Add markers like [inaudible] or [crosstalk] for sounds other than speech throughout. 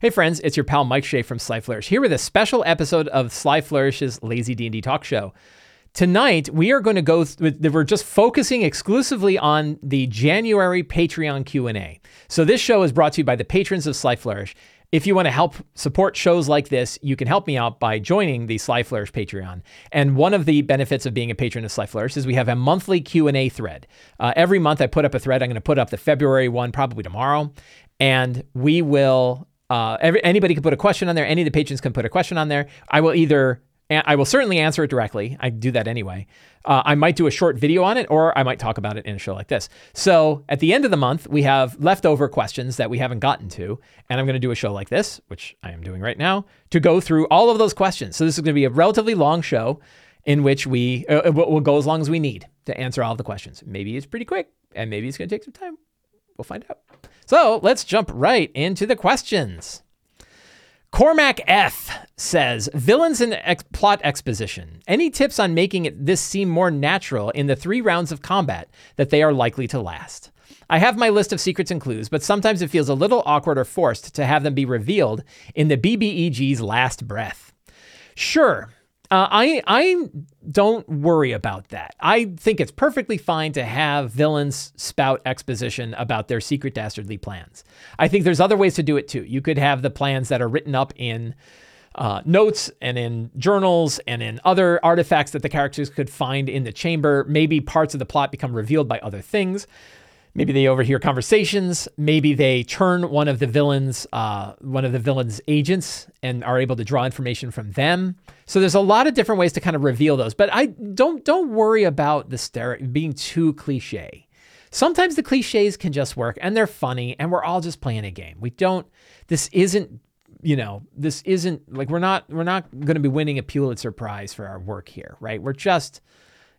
Hey friends, it's your pal Mike Shea from Sly Flourish here with a special episode of Sly Flourish's Lazy D&D Talk Show. Tonight we are going to go. Th- we're just focusing exclusively on the January Patreon Q and A. So this show is brought to you by the patrons of Sly Flourish. If you want to help support shows like this, you can help me out by joining the Sly Flourish Patreon. And one of the benefits of being a patron of Sly Flourish is we have a monthly Q and A thread. Uh, every month I put up a thread. I'm going to put up the February one probably tomorrow, and we will uh, every, anybody can put a question on there. Any of the patrons can put a question on there. I will either, I will certainly answer it directly. I do that anyway. Uh, I might do a short video on it, or I might talk about it in a show like this. So at the end of the month, we have leftover questions that we haven't gotten to, and I'm going to do a show like this, which I am doing right now, to go through all of those questions. So this is going to be a relatively long show in which we uh, will go as long as we need to answer all of the questions. Maybe it's pretty quick, and maybe it's going to take some time. We'll find out. So let's jump right into the questions. Cormac F says, villains and ex- plot exposition. Any tips on making it, this seem more natural in the three rounds of combat that they are likely to last? I have my list of secrets and clues, but sometimes it feels a little awkward or forced to have them be revealed in the BBEG's last breath. Sure, uh, I I don't worry about that. I think it's perfectly fine to have villains spout exposition about their secret dastardly plans. I think there's other ways to do it too. You could have the plans that are written up in uh, notes and in journals and in other artifacts that the characters could find in the chamber. Maybe parts of the plot become revealed by other things. Maybe they overhear conversations. Maybe they turn one of the villains, uh, one of the villains' agents, and are able to draw information from them. So there's a lot of different ways to kind of reveal those. But I don't don't worry about the stere- being too cliche. Sometimes the cliches can just work, and they're funny, and we're all just playing a game. We don't. This isn't you know this isn't like we're not we're not going to be winning a Pulitzer Prize for our work here, right? We're just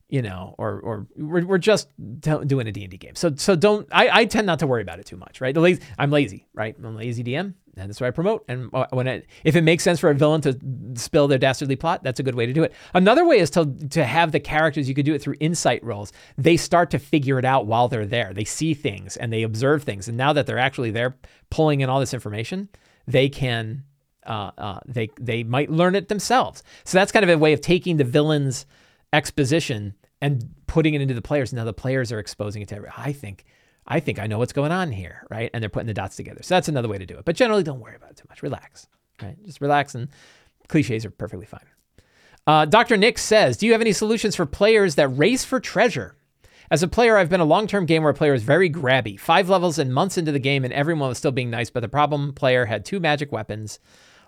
you know, or or we're, we're just t- doing a D&D game. So so don't I, I tend not to worry about it too much, right? The lazy, I'm lazy, right? I'm lazy DM, and that's what I promote. And uh, when it, if it makes sense for a villain to spill their dastardly plot, that's a good way to do it. Another way is to to have the characters. You could do it through insight rolls. They start to figure it out while they're there. They see things and they observe things, and now that they're actually there, pulling in all this information, they can. Uh, uh, they they might learn it themselves. So that's kind of a way of taking the villain's exposition and putting it into the players. Now the players are exposing it to everyone. I think, I think I know what's going on here, right? And they're putting the dots together. So that's another way to do it. But generally, don't worry about it too much. Relax, right? Just relax, and cliches are perfectly fine. Uh, Dr. Nick says, "Do you have any solutions for players that race for treasure?" As a player, I've been a long-term game where a player is very grabby. Five levels and months into the game, and everyone was still being nice, but the problem player had two magic weapons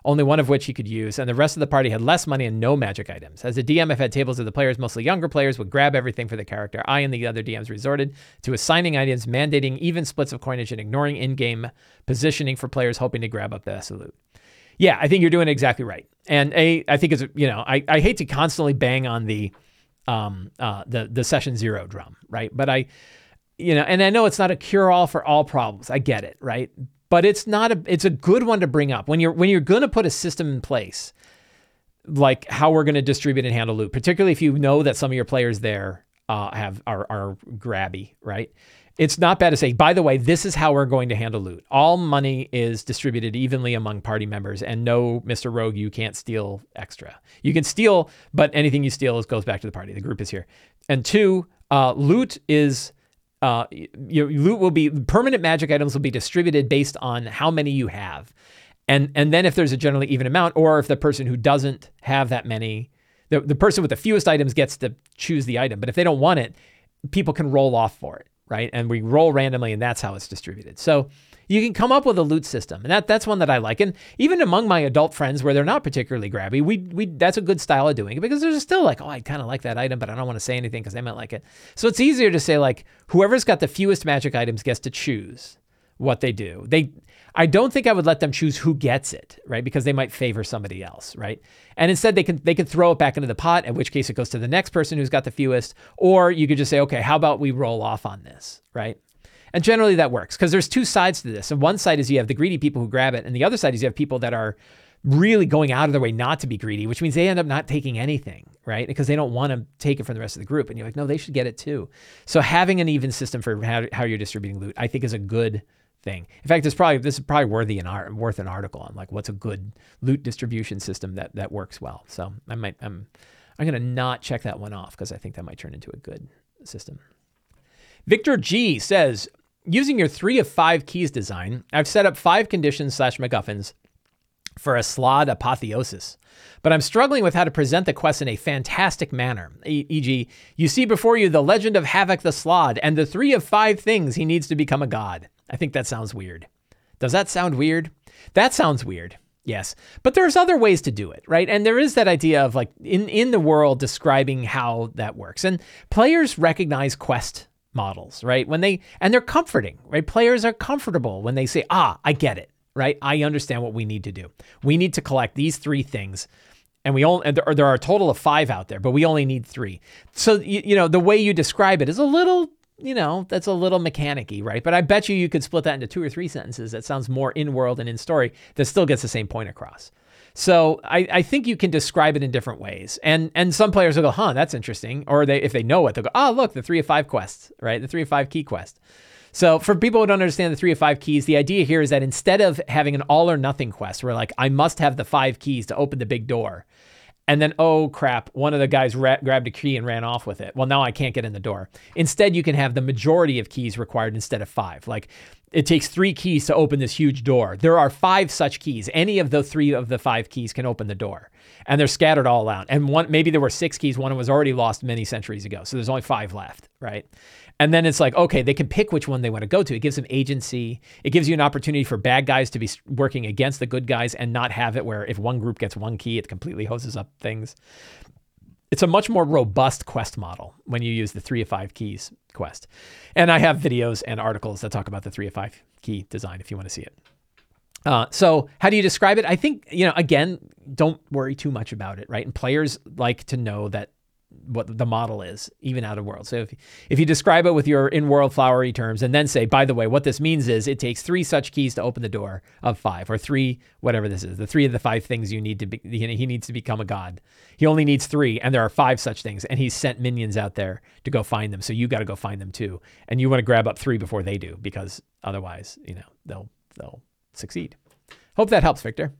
only one of which he could use, and the rest of the party had less money and no magic items. As a DM, I've had tables of the players, mostly younger players, would grab everything for the character. I and the other DMs resorted to assigning items, mandating even splits of coinage, and ignoring in game positioning for players hoping to grab up the salute. Yeah, I think you're doing exactly right. And a, I think it's, you know, I, I hate to constantly bang on the, um, uh, the, the session zero drum, right? But I, you know, and I know it's not a cure all for all problems. I get it, right? But it's not a it's a good one to bring up. When you're when you're going to put a system in place like how we're going to distribute and handle loot particularly if you know that some of your players there uh, have are, are grabby right? It's not bad to say by the way this is how we're going to handle loot. All money is distributed evenly among party members and no mr rogue you can't steal extra. You can steal but anything you steal goes back to the party. The group is here. And two uh, loot is uh, your loot will be permanent magic items will be distributed based on how many you have, and and then if there's a generally even amount, or if the person who doesn't have that many, the the person with the fewest items gets to choose the item. But if they don't want it, people can roll off for it, right? And we roll randomly, and that's how it's distributed. So you can come up with a loot system, and that that's one that I like. And even among my adult friends, where they're not particularly grabby, we we that's a good style of doing it because there's still like, oh, I kind of like that item, but I don't want to say anything because they might like it. So it's easier to say like, whoever's got the fewest magic items gets to choose what they do. They I don't think I would let them choose who gets it, right? Because they might favor somebody else, right? And instead they can they can throw it back into the pot, in which case it goes to the next person who's got the fewest, or you could just say, okay, how about we roll off on this, right? And generally that works because there's two sides to this. And one side is you have the greedy people who grab it, and the other side is you have people that are really going out of their way not to be greedy, which means they end up not taking anything, right? Because they don't want to take it from the rest of the group. And you're like, no, they should get it too. So having an even system for how, how you're distributing loot, I think is a good thing. In fact, this probably this is probably worthy an art, worth an article on like what's a good loot distribution system that that works well. So I might I'm I'm gonna not check that one off because I think that might turn into a good system. Victor G says using your three of five keys design, I've set up five conditions slash MacGuffins for a Slaad apotheosis. But I'm struggling with how to present the quest in a fantastic manner. E.g., you see before you the legend of Havoc the Slaad and the three of five things he needs to become a god. I think that sounds weird. Does that sound weird? That sounds weird. Yes. But there's other ways to do it, right? And there is that idea of like in, in the world describing how that works. And players recognize quest models, right? When they and they're comforting, right? Players are comfortable when they say, "Ah, I get it." Right? I understand what we need to do. We need to collect these three things and we only there, there are a total of five out there, but we only need three. So you, you know the way you describe it is a little you know that's a little mechanicky, right? But I bet you you could split that into two or three sentences that sounds more in world and in story that still gets the same point across. So I, I think you can describe it in different ways, and and some players will go, huh, that's interesting, or they if they know it, they'll go, oh look, the three of five quests, right? The three of five key quest. So for people who don't understand the three of five keys, the idea here is that instead of having an all or nothing quest, where like I must have the five keys to open the big door, and then oh crap, one of the guys ra- grabbed a key and ran off with it. Well, now I can't get in the door. Instead, you can have the majority of keys required instead of five. Like it takes three keys to open this huge door. There are five such keys. Any of the three of the five keys can open the door, and they're scattered all out. And one maybe there were six keys. One was already lost many centuries ago, so there's only five left, right? And then it's like, okay, they can pick which one they want to go to. It gives them agency. It gives you an opportunity for bad guys to be working against the good guys and not have it where if one group gets one key, it completely hoses up things. It's a much more robust quest model when you use the three of five keys quest. And I have videos and articles that talk about the three of five key design if you want to see it. Uh, so how do you describe it? I think, you know, again, don't worry too much about it, right? And players like to know that what the model is, even out of world. So if, if you describe it with your in world flowery terms and then say, by the way, what this means is it takes three such keys to open the door of five, or three, whatever this is, the three of the five things you need to be, he needs to become a god. He only needs three, and there are five such things, and he's sent minions out there to go find them. So you got to go find them too. And you want to grab up three before they do, because otherwise, you know, they'll, they'll succeed. Hope that helps, Victor.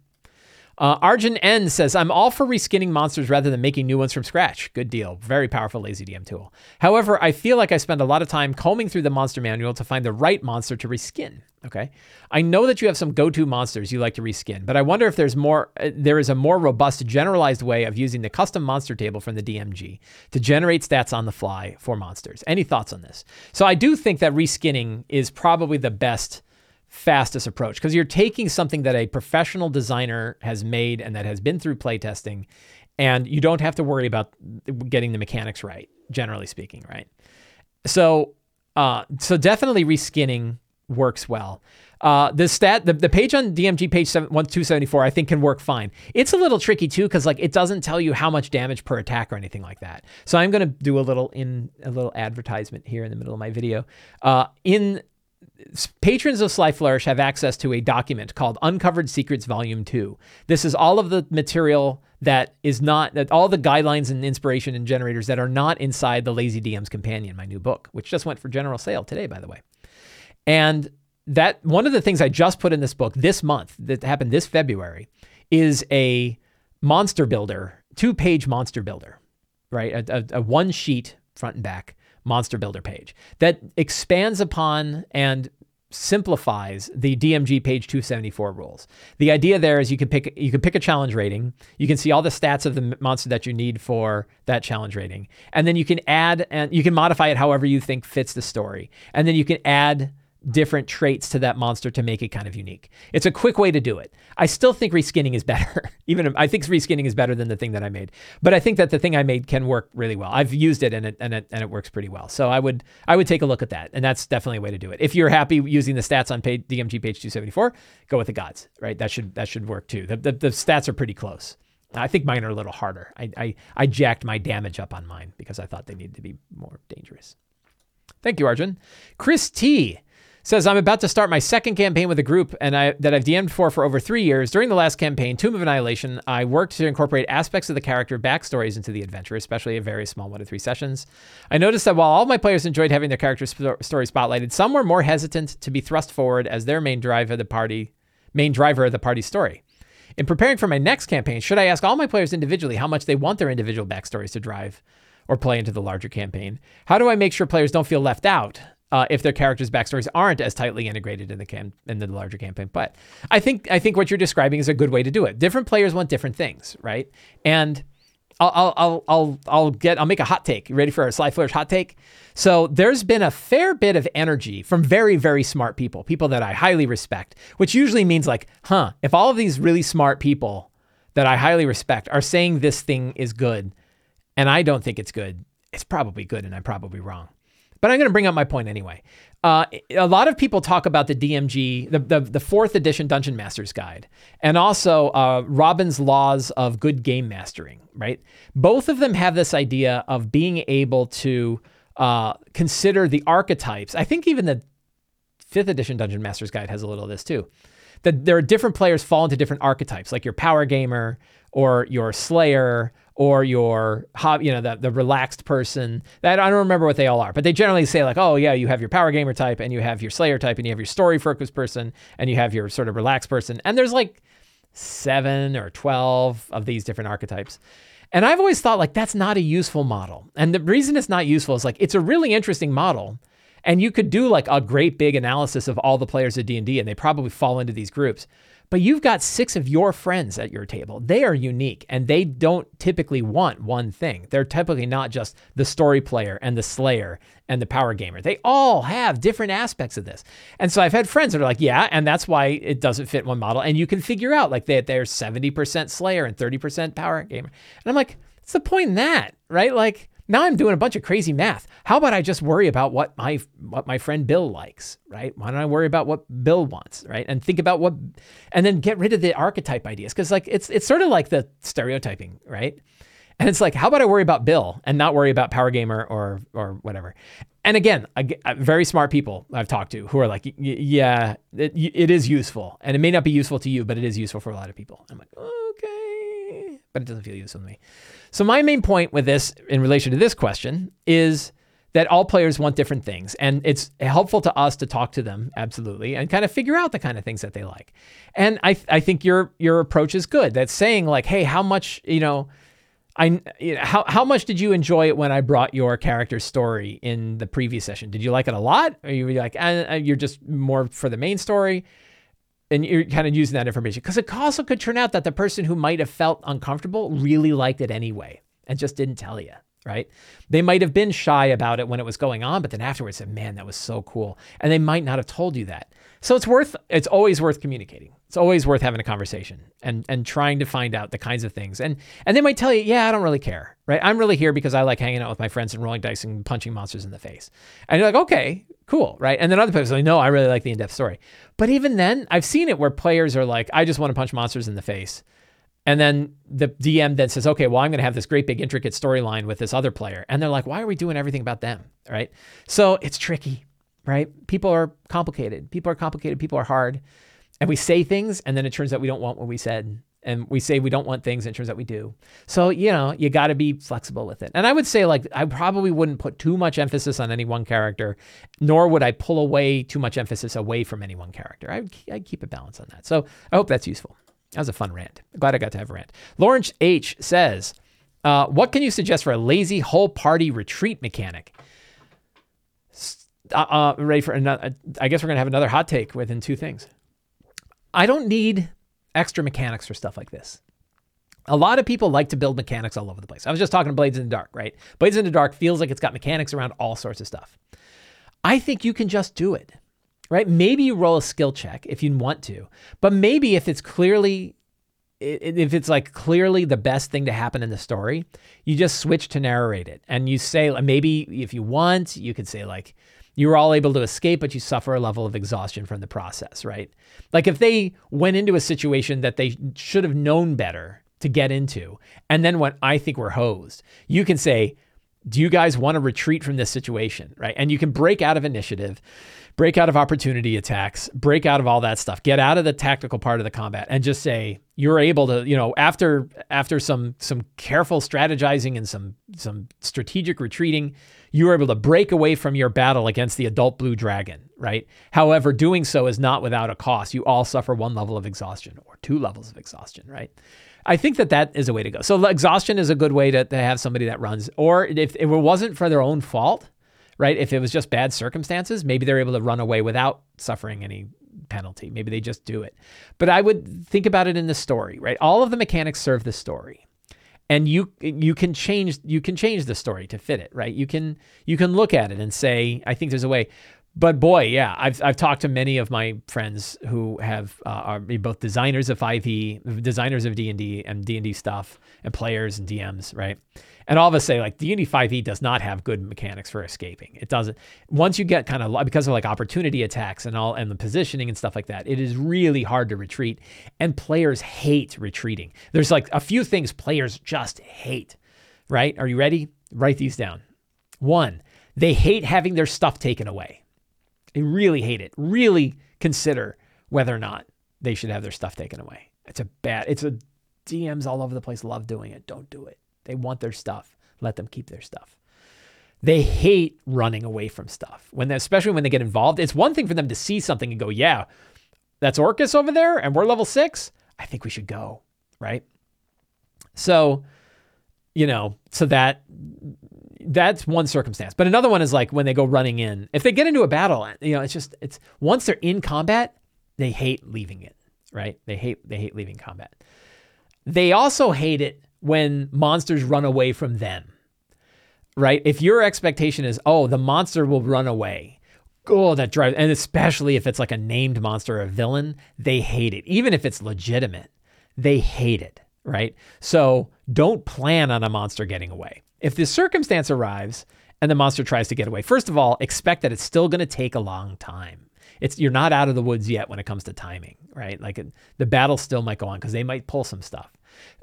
Uh, Arjun N says, I'm all for reskinning monsters rather than making new ones from scratch. Good deal. Very powerful lazy DM tool. However, I feel like I spend a lot of time combing through the monster manual to find the right monster to reskin. Okay. I know that you have some go-to monsters you like to reskin, but I wonder if there's more uh, there is a more robust generalized way of using the custom monster table from the DMG to generate stats on the fly for monsters. Any thoughts on this? So I do think that reskinning is probably the best fastest approach because you're taking something that a professional designer has made and that has been through playtesting and you don't have to worry about getting the mechanics right generally speaking right? So uh, so definitely reskinning works well. Uh, the stat the, the page on dmg page 7, 274 i think can work fine. It's a little tricky too because like it doesn't tell you how much damage per attack or anything like that. So i'm going to do a little in a little advertisement here in the middle of my video. Uh, in patrons of Sly Flourish have access to a document called Uncovered Secrets Volume 2. This is all of the material that is not that all the guidelines and inspiration and generators that are not inside the Lazy DM's Companion, my new book, which just went for general sale today, by the way. And that one of the things I just put in this book this month that happened this February is a monster builder, two-page monster builder, right? A, a, a one sheet front and back monster builder page that expands upon and simplifies the DMG page 274 rules. The idea there is you can pick you can pick a challenge rating. You can see all the stats of the monster that you need for that challenge rating. And then you can add and you can modify it however you think fits the story. And then you can add different traits to that monster to make it kind of unique. It's a quick way to do it. I still think reskinning is better. [laughs] Even I think reskinning is better than the thing that I made. But I think that the thing I made can work really well. I've used it and it and it and it works pretty well. So I would I would take a look at that. And that's definitely a way to do it. If you're happy using the stats on page, DMG page 274, go with the gods, right? That should that should work too. The, the, the stats are pretty close. I think mine are a little harder. I, I I jacked my damage up on mine because I thought they needed to be more dangerous. Thank you, Arjun. Chris T says I'm about to start my second campaign with a group and I that I've DM'd for for over three years. During the last campaign, Tomb of Annihilation, I worked to incorporate aspects of the character backstories into the adventure, especially a very small one to three sessions. I noticed that while all my players enjoyed having their character sp- story spotlighted, some were more hesitant to be thrust forward as their main drive of the party, main driver of the party's story. In preparing for my next campaign, should I ask all my players individually how much they want their individual backstories to drive or play into the larger campaign? How do I make sure players don't feel left out uh, if their characters' backstories aren't as tightly integrated in the cam- in the larger campaign. But I think I think what you're describing is a good way to do it. Different players want different things, right? And I'll I'll I'll I'll get I'll make a hot take. You ready for a Sly Flourish hot take? So there's been a fair bit of energy from very very smart people, people that I highly respect, which usually means like, huh, if all of these really smart people that I highly respect are saying this thing is good, and I don't think it's good, it's probably good, and I'm probably wrong. But I'm going to bring up my point anyway. Uh, a lot of people talk about the DMG, the, the, the, fourth edition Dungeon Master's Guide, and also uh, Robin's Laws of Good Game Mastering, right? Both of them have this idea of being able to uh, consider the archetypes. I think even the fifth edition Dungeon Master's Guide has a little of this too. That there are different players fall into different archetypes, like your power gamer or your slayer or your you know the, the relaxed person that i don't remember what they all are but they generally say like oh yeah you have your power gamer type and you have your slayer type and you have your story focused person and you have your sort of relaxed person. And there's like seven or 12 of these different archetypes. And i've always thought like that's not a useful model. And the reason it's not useful is like it's a really interesting model. And you could do like a great big analysis of all the players of d&d and they probably fall into these groups but you've got six of your friends at your table. They are unique and they don't typically want one thing. They're typically not just the story player and the slayer and the power gamer. They all have different aspects of this. And so I've had friends that are like, yeah, and that's why it doesn't fit one model. And you can figure out like that they're 70% slayer and 30% power gamer. And I'm like, what's the point in that? Right? Like, now I'm doing a bunch of crazy math. How about I just worry about what my what my friend Bill likes, right? Why don't I worry about what Bill wants, right? And think about what and then get rid of the archetype ideas cuz like it's it's sort of like the stereotyping, right? And it's like, how about I worry about Bill and not worry about Power Gamer or or whatever? And again, I, very smart people I've talked to who are like, yeah, it, it is useful, and it may not be useful to you, but it is useful for a lot of people. I'm like, okay, but it doesn't feel useful to me. So, my main point with this in relation to this question is that all players want different things. And it's helpful to us to talk to them, absolutely, and kind of figure out the kind of things that they like. And I, I think your your approach is good. That's saying like, hey, how much, you know, I you know, how how much did you enjoy it when I brought your character's story in the previous session? Did you like it a lot? Or you like, uh, you're just more for the main story? And you're kind of using that information. Because it also could turn out that the person who might have felt uncomfortable really liked it anyway and just didn't tell you right? They might have been shy about it when it was going on but then afterwards said man that was so cool. And they might not have told you that. So it's worth it's always worth communicating it's always worth having a conversation and and trying to find out the kinds of things and and they might tell you yeah i don't really care right i'm really here because i like hanging out with my friends and rolling dice and punching monsters in the face and you're like okay cool, right? And then other people say, no, I really like the in-depth story. But even then, I've seen it where players are like, I just want to punch monsters in the face. And then the DM then says, okay, well, I'm going to have this great big intricate storyline with this other player. And they're like, why are we doing everything about them? Right. So it's tricky, right? People are complicated. People are complicated. People are hard. And we say things, and then it turns out we don't want what we said. And we say we don't want things and it turns out we do. So you know you got to be flexible with it. And i would say like i probably wouldn't put too much emphasis on any one character nor would i pull away too much emphasis away from any one character. I'd, I'd keep a balance on that. So i hope that's useful. That was a fun rant. Glad i got to have a rant. Lawrence h says uh, what can you suggest for a lazy whole party retreat mechanic? Uh, uh, ready for another i guess we're to have another hot take within two things i don't need extra mechanics for stuff like this. A lot of people like to build mechanics all over the place. I was just talking Blades in the Dark, right? Blades in the Dark feels like it's got mechanics around all sorts of stuff. I think you can just do it, right? Maybe you roll a skill check if you want to, but maybe if it's clearly if it's like clearly the best thing to happen in the story, you just switch to narrate it. And you say, maybe if you want, you could say, like, you were all able to escape, but you suffer a level of exhaustion from the process, right? Like if they went into a situation that they should have known better to get into, and then when I think we're hosed, you can say, Do you guys want to retreat from this situation? Right. And you can break out of initiative, break out of opportunity attacks, break out of all that stuff, get out of the tactical part of the combat and just say, you're able to, you know, after after some some careful strategizing and some some strategic retreating, you are able to break away from your battle against the adult blue dragon, right? However, doing so is not without a cost. You all suffer one level of exhaustion or two levels of exhaustion, right? I think that that is a way to go. So exhaustion is a good way to, to have somebody that runs. Or if it wasn't for their own fault, right? If it was just bad circumstances, maybe they're able to run away without suffering any penalty. Maybe they just do it. But I would think about it in the story, right? All of the mechanics serve the story. And you you can change you can change the story to fit it, right? You can you can look at it and say, I think there's a way but boy, yeah, I've I've talked to many of my friends who have uh, are both designers of 5e, designers of D and D and D and D stuff, and players and DMs, right? And all of us say like and D 5e does not have good mechanics for escaping. It doesn't. Once you get kind of because of like opportunity attacks and all and the positioning and stuff like that, it is really hard to retreat. And players hate retreating. There's like a few things players just hate. Right? Are you ready? Write these down. One, they hate having their stuff taken away. They really hate it. Really consider whether or not they should have their stuff taken away. It's a bad, it's a DMs all over the place love doing it. Don't do it. They want their stuff. Let them keep their stuff. They hate running away from stuff. When they, especially when they get involved, it's one thing for them to see something and go, "Yeah, that's Orcus over there and we're level 6. I think we should go." Right? So, you know, so that that's one circumstance. But another one is like when they go running in. If they get into a battle, you know, it's just it's once they're in combat, they hate leaving it, right? They hate they hate leaving combat. They also hate it when monsters run away from them. Right? If your expectation is, "Oh, the monster will run away." Oh, that drives and especially if it's like a named monster or a villain, they hate it. Even if it's legitimate, they hate it, right? So, don't plan on a monster getting away. If the circumstance arrives and the monster tries to get away, first of all, expect that it's still going to take a long time. It's you're not out of the woods yet when it comes to timing, right? Like it, the battle still might go on because they might pull some stuff.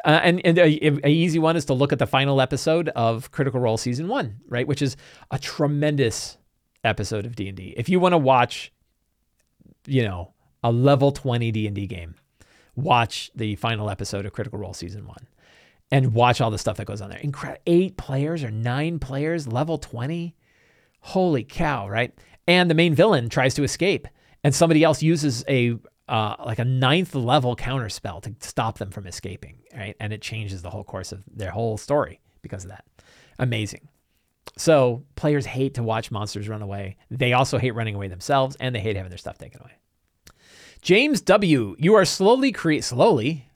Uh, and and a, a, easy one is to look at the final episode of Critical Role season one, right, which is a tremendous episode of D and D. If you want to watch, you know, a level twenty D and D game, watch the final episode of Critical Role season one and watch all the stuff that goes on there. Incredible. Eight players or nine players, level 20. Holy cow, right? And the main villain tries to escape, and somebody else uses a uh, like a ninth level counter spell to stop them from escaping, right? And it changes the whole course of their whole story because of that. Amazing. So players hate to watch monsters run away. They also hate running away themselves, and they hate having their stuff taken away. James W., you are slowly create slowly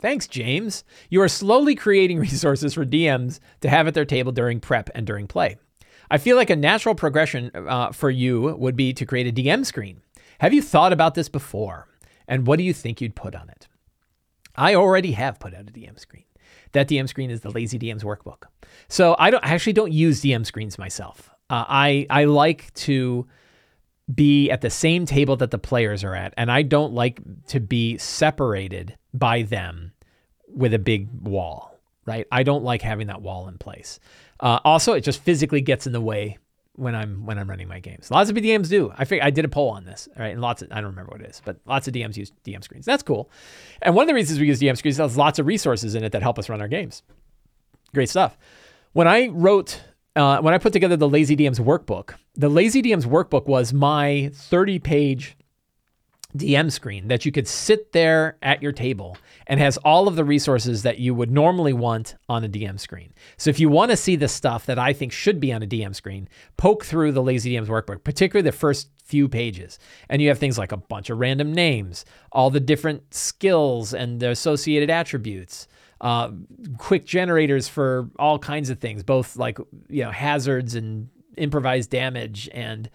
Thanks, James. You are slowly creating [laughs] resources for DMs to have at their table during prep and during play. I feel like a natural progression uh, for you would be to create a DM screen. Have you thought about this before? And what do you think you'd put on it? I already have put out a DM screen. That DM screen is the Lazy DMs workbook. So I don't I actually don't use DM screens myself. Uh, I I like to be at the same table that the players are at, and I don't like to be separated by them with a big wall, right? I don't like having that wall in place. Uh, also, it just physically gets in the way when I'm when I'm running my games. Lots of DMs do. I think I did a poll on this, right? And lots of I don't remember what it is, but lots of DMs use DM screens. That's cool. And one of the reasons we use DM screens is lots of resources in it that help us run our games. Great stuff. When I wrote uh, when I put together the Lazy DMs workbook, the Lazy DMs workbook was my 30 page DM screen that you could sit there at your table and has all of the resources that you would normally want on a DM screen. So if you want to see the stuff that I think should be on a DM screen, poke through the Lazy DMs workbook, particularly the first few pages. And you have things like a bunch of random names, all the different skills and the associated attributes, uh, quick generators for all kinds of things, both like you know hazards and improvised damage and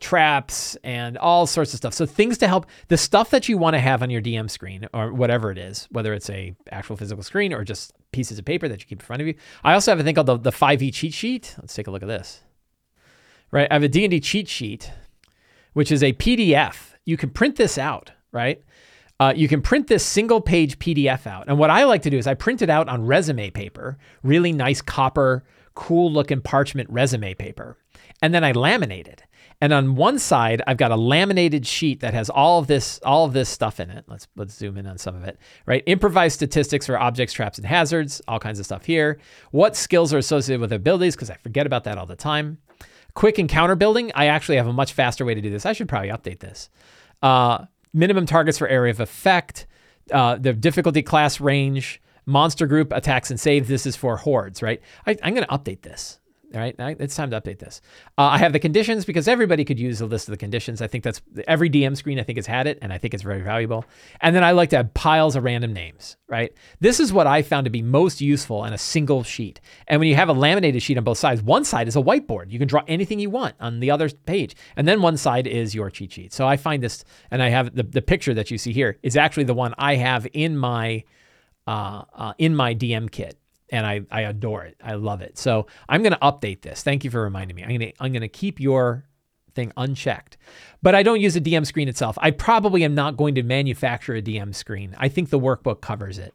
traps and all sorts of stuff. So things to help the stuff that you want to have on your DM screen or whatever it is, whether it's a actual physical screen or just pieces of paper that you keep in front of you. I also have a thing called the, the 5e cheat sheet. Let's take a look at this. Right, I have a D&D cheat sheet, which is a PDF. You can print this out, right? Uh, you can print this single page PDF out. And what I like to do is I print it out on resume paper, really nice copper cool looking parchment resume paper. And then I laminate it. And on one side, I've got a laminated sheet that has all of this, all of this stuff in it. Let's let's zoom in on some of it. Right, improvised statistics for objects, traps, and hazards. All kinds of stuff here. What skills are associated with abilities? Because I forget about that all the time. Quick encounter building. I actually have a much faster way to do this. I should probably update this. Uh, minimum targets for area of effect. Uh, the difficulty class range. Monster group attacks and saves. This is for hordes, right? I, I'm going to update this. All right, it's time to update this. Uh, I have the conditions because everybody could use a list of the conditions. I think that's every DM screen. I think has had it, and I think it's very valuable. And then I like to have piles of random names. Right, this is what I found to be most useful in a single sheet. And when you have a laminated sheet on both sides, one side is a whiteboard. You can draw anything you want on the other page, and then one side is your cheat sheet. So I find this, and I have the the picture that you see here is actually the one I have in my uh, uh, in my DM kit and I, I adore it. I love it. So I'm going to update this. Thank you for reminding me. I'm going to I'm going to keep your thing unchecked. But I don't use a DM screen itself. I probably am not going to manufacture a DM screen. I think the workbook covers it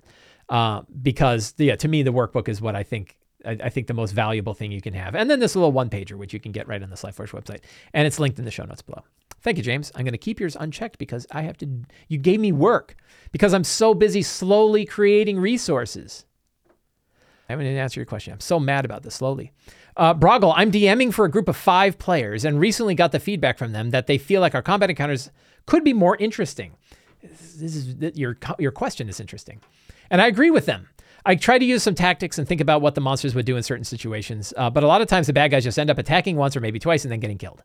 uh, because yeah, to me the workbook is what I think I, I, think the most valuable thing you can have. And then this little one pager, which you can get right on the Sly Flourish website, and it's linked in the show notes below. Thank you, James. I'm going to keep yours unchecked because I have to. You gave me work because I'm so busy slowly creating resources. I haven't even answered your question. I'm so mad about this slowly. Uh, Broggle, I'm DMing for a group of five players and recently got the feedback from them that they feel like our combat encounters could be more interesting. This is your your question is interesting, and I agree with them. I try to use some tactics and think about what the monsters would do in certain situations, uh, but a lot of times the bad guys just end up attacking once or maybe twice and then getting killed.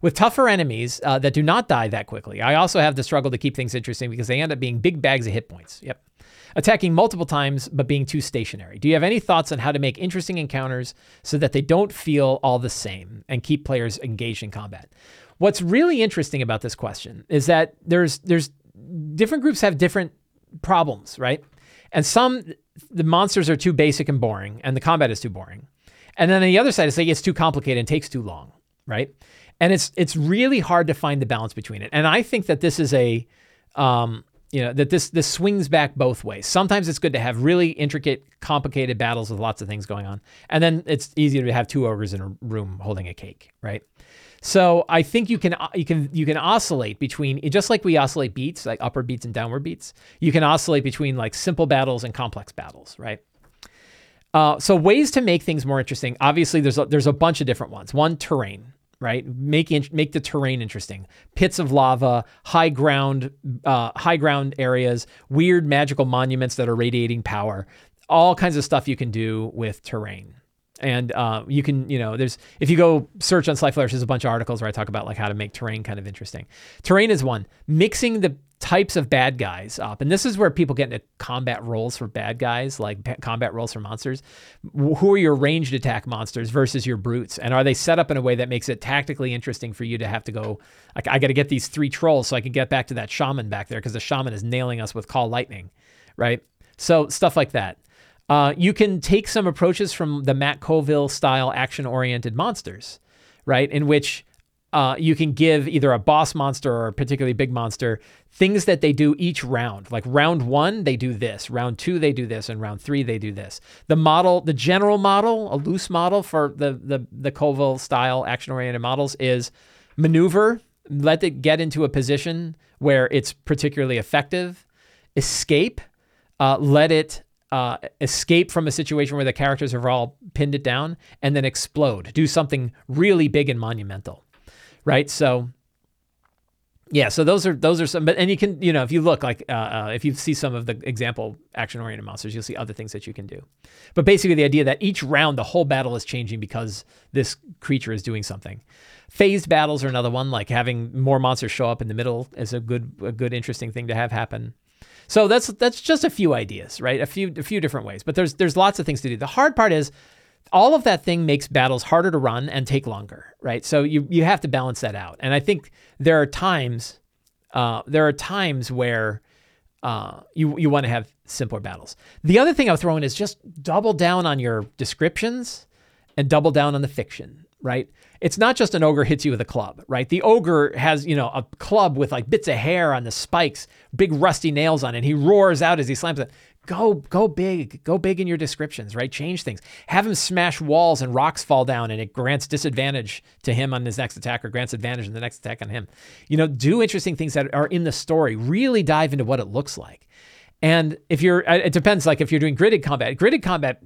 With tougher enemies uh, that do not die that quickly, I also have the struggle to keep things interesting because they end up being big bags of hit points. Yep attacking multiple times but being too stationary. Do you have any thoughts on how to make interesting encounters so that they don't feel all the same and keep players engaged in combat? What's really interesting about this question is that there's there's different groups have different problems, right? And some the monsters are too basic and boring and the combat is too boring. And then on the other side it's like it's too complicated and takes too long, right? And it's it's really hard to find the balance between it. And I think that this is a um, you know that this this swings back both ways. Sometimes it's good to have really intricate, complicated battles with lots of things going on, and then it's easier to have two ogres in a room holding a cake, right? So I think you can you can you can oscillate between just like we oscillate beats, like upward beats and downward beats. You can oscillate between like simple battles and complex battles, right? Uh, so ways to make things more interesting. Obviously, there's a, there's a bunch of different ones. One, terrain right? Make make the terrain interesting. Pits of lava, high ground, uh, high ground areas, weird magical monuments that are radiating power. All kinds of stuff you can do with terrain. And uh, you can, you know, there's if you go search on Sly Flourish, there's a bunch of articles where I talk about like how to make terrain kind of interesting. Terrain is one. Mixing the types of bad guys up. And this is where people get into combat roles for bad guys, like combat roles for monsters. Who are your ranged attack monsters versus your brutes? And are they set up in a way that makes it tactically interesting for you to have to go, like, I got to get these three trolls so I can get back to that shaman back there because the shaman is nailing us with call lightning, right? So stuff like that. Uh, you can take some approaches from the Matt Colville style action oriented monsters, right? In which uh, you can give either a boss monster or a particularly big monster things that they do each round. Like round one, they do this. Round two, they do this, and round three, they do this. The model, the general model, a loose model for the the the Colville style action oriented models is maneuver, let it get into a position where it's particularly effective, escape, uh, let it. Uh, escape from a situation where the characters have all pinned it down and then explode. Do something really big and monumental right? So yeah, so those are those are some, but and you can you know if you look like uh, uh, if you see some of the example action oriented monsters, you'll see other things that you can do. But basically, the idea that each round the whole battle is changing because this creature is doing something. Phased battles are another one, like having more monsters show up in the middle is a good a good interesting thing to have happen. So that's that's just a few ideas, right? A few a few different ways, but there's there's lots of things to do. The hard part is all of that thing makes battles harder to run and take longer, right? So you you have to balance that out. And I think there are times uh, there are times where uh, you you want to have simpler battles. The other thing I'll throw in is just double down on your descriptions and double down on the fiction, right? It's not just an ogre hits you with a club, right? The ogre has, you know, a club with like bits of hair on the spikes, big rusty nails on it. He roars out as he slams it. Go, go big, go big in your descriptions, right? Change things. Have him smash walls and rocks fall down and it grants disadvantage to him on his next attack or grants advantage in the next attack on him. You know, do interesting things that are in the story. Really dive into what it looks like. And if you're, uh, it depends, like if you're doing gridded combat, gridded combat,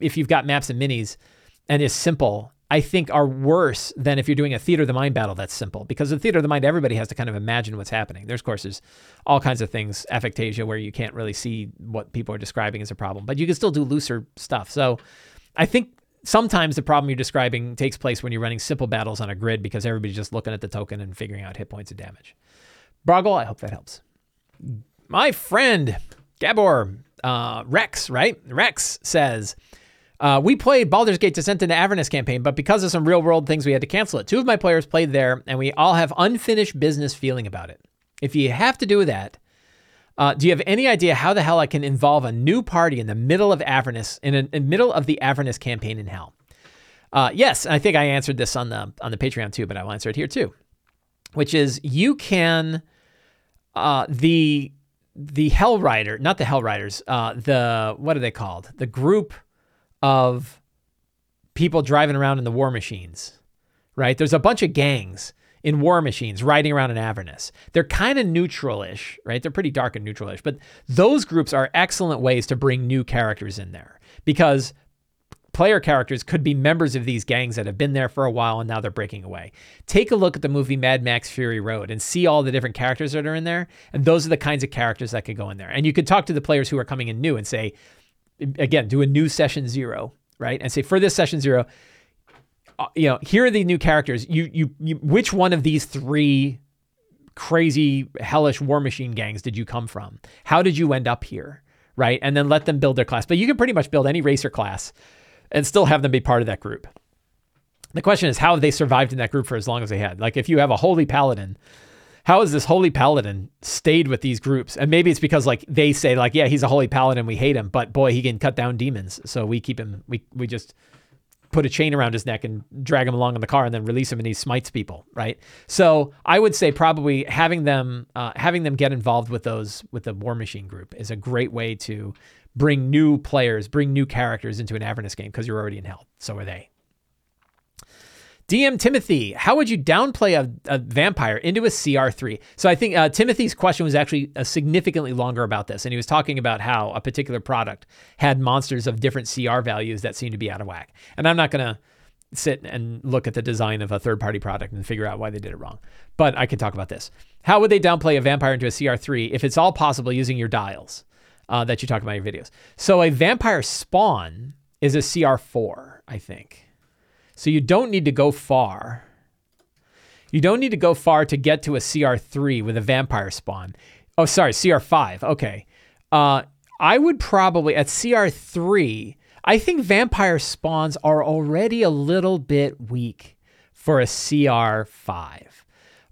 if you've got maps and minis and is simple, I think are worse than if you're doing a theater of the mind battle that's simple. Because in theater of the mind, everybody has to kind of imagine what's happening. There's, of course, there's all kinds of things, aphantasia, where you can't really see what people are describing as a problem, but you can still do looser stuff. So I think sometimes the problem you're describing takes place when you're running simple battles on a grid because everybody's just looking at the token and figuring out hit points and damage. Broggle, I hope that helps. My friend Gabor uh, Rex, right? Rex says, uh, we played Baldur's Gate Descent into Avernus campaign, but because of some real world things, we had to cancel it. Two of my players played there, and we all have unfinished business feeling about it. If you have to do that, uh, do you have any idea how the hell I can involve a new party in the middle of Avernus, in the middle of the Avernus campaign in Hell? Uh, yes, I think I answered this on the on the Patreon too, but I'll answer it here too, which is you can uh, the the Hell Rider, not the Hell Riders, uh, the what are they called? The group of people driving around in the war machines, right? There's a bunch of gangs in war machines riding around in Avernus. They're kind of neutral-ish, right? They're pretty dark and neutral-ish, but those groups are excellent ways to bring new characters in there because player characters could be members of these gangs that have been there for a while and now they're breaking away. Take a look at the movie Mad Max Fury Road and see all the different characters that are in there. And those are the kinds of characters that could go in there. And you could talk to the players who are coming in new and say, again, do a new session zero, right? And say for this session zero, uh, you know, here are the new characters. You, you, you, which one of these three crazy hellish war machine gangs did you come from? How did you end up here? Right. And then let them build their class. But you can pretty much build any racer class and still have them be part of that group. The question is, how have they survived in that group for as long as they had? Like, if you have a holy paladin how has this holy paladin stayed with these groups? And maybe it's because like they say like, yeah, he's a holy paladin, we hate him, but boy, he can cut down demons. So we keep him. We we just put a chain around his neck and drag him along in the car and then release him and he smites people, right? So I would say probably having them uh, having them get involved with those with the War Machine group is a great way to bring new players, bring new characters into an Avernus game because you're already in hell. So are they. DM Timothy, how would you downplay a, a vampire into a CR3? So I think uh, Timothy's question was actually uh, significantly longer about this. And he was talking about how a particular product had monsters of different CR values that seemed to be out of whack. And I'm not going to sit and look at the design of a third party product and figure out why they did it wrong. But I can talk about this. How would they downplay a vampire into a CR3 if it's all possible using your dials uh, that you talk about in your videos? So a vampire spawn is a CR4, I think. So you don't need to go far. You don't need to go far to get to a CR3 with a vampire spawn. Oh, sorry, CR5. Okay. Uh, I would probably, at CR3, I think vampire spawns are already a little bit weak for a CR5.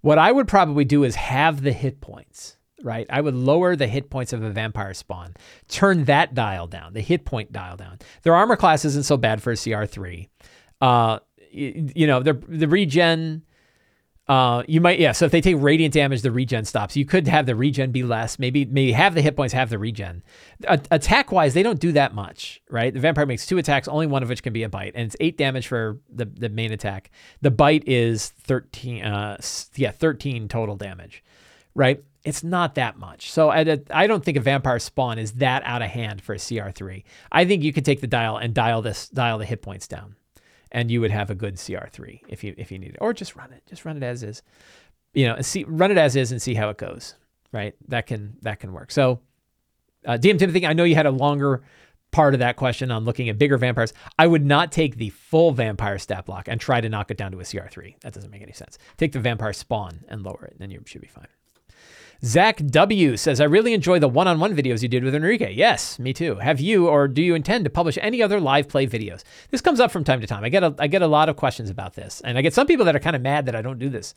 What I would probably do is have the hit points, right? I would lower the hit points of a vampire spawn, turn that dial down, the hit point dial down. Their armor class isn't so bad for a CR3. Uh, you, you know, the the regen. Uh, you might yeah. So if they take radiant damage, the regen stops. You could have the regen be less. Maybe maybe have the hit points, have the regen. A- attack wise, they don't do that much, right? The vampire makes two attacks, only one of which can be a bite, and it's eight damage for the the main attack. The bite is thirteen. Uh, yeah, thirteen total damage, right? It's not that much. So I, I don't think a vampire spawn is that out of hand for a CR3. I think you could take the dial and dial this dial the hit points down and you would have a good CR3 if you if you need it, or just run it, just run it as is, you know, see run it as is and see how it goes. Right, that can that can work. So, uh, DM Timothy, I know you had a longer part of that question on looking at bigger vampires. I would not take the full vampire stat block and try to knock it down to a CR3. That doesn't make any sense. Take the vampire spawn and lower it, and then you should be fine. Zach W says, I really enjoy the one on one videos you did with Enrique. Yes, me too. Have you or do you intend to publish any other live play videos? This comes up from time to time. I get a, I get a lot of questions about this, and I get some people that are kind of mad that I don't do this.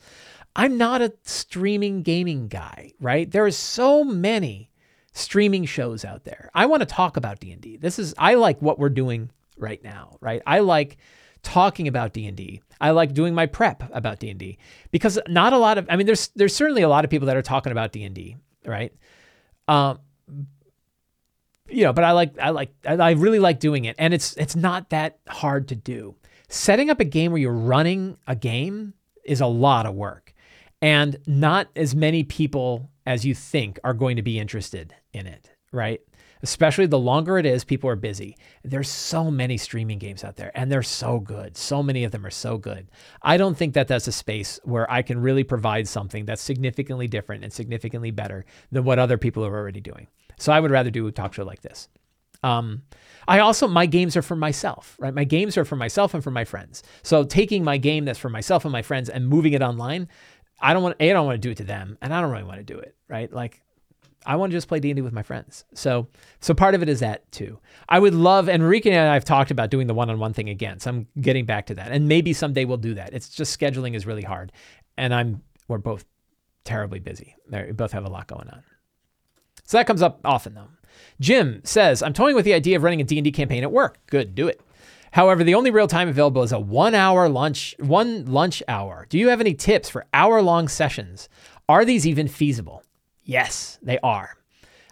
I'm not a streaming gaming guy, right? There are so many streaming shows out there. I want to talk about D&D. This is I like what we're doing right now, right? I like talking about D&D. I like doing my prep about D&D because not a lot of I mean there's there's certainly a lot of people that are talking about D&D, right? Um you know, but I like I like I really like doing it and it's it's not that hard to do. Setting up a game where you're running a game is a lot of work. And not as many people as you think are going to be interested in it, right? Especially the longer it is, people are busy. There's so many streaming games out there and they're so good. So many of them are so good. I don't think that that's a space where I can really provide something that's significantly different and significantly better than what other people are already doing. So I would rather do a talk show like this. Um, I also my games are for myself, right? My games are for myself and for my friends. So taking my game that's for myself and my friends and moving it online, I don't want a I don't want to do it to them, and I don't really want to do it, right? Like I want to just play D&D with my friends. So so part of it is that too. I would love and I have talked about doing the one-on-one thing again. So I'm getting back to that. And maybe someday we'll do that. It's just scheduling is really hard. And I'm we're both terribly busy. We both have a lot going on. So that comes up often though. Jim says, "I'm toying with the idea of running a D&D campaign at work. Good, do it." However, the only real time available is a one hour lunch, one lunch hour. Do you have any tips for hour long sessions? Are these even feasible? Yes, they are.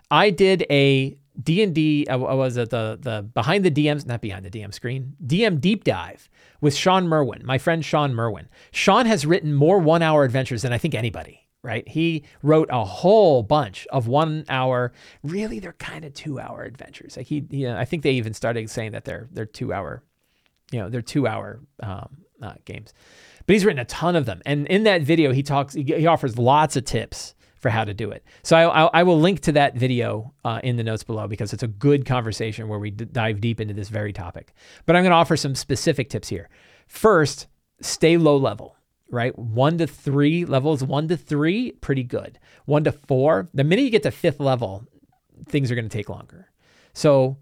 I did a D&D, uh, was it the, the behind the DMs, not behind the DM screen, DM deep dive with Shawn Merwin, my friend Shawn Merwin. Shawn has written more one hour adventures than I think anybody right? He wrote a whole bunch of one hour. Really, they're kind of two hour adventures. Like he, you know, I think they even started saying that they're they're two hour you know, they're two hour um, uh, games. But he's written a ton of them. And in that video, he talks, he, he offers lots of tips for how to do it. So I, I, I will link to that video uh, in the notes below because it's a good conversation where we d- dive deep into this very topic. But I'm going to offer some specific tips here. First, stay low level, right? One to three levels, one to three, pretty good. One to four, the minute you get to fifth level, things are going to take longer. So,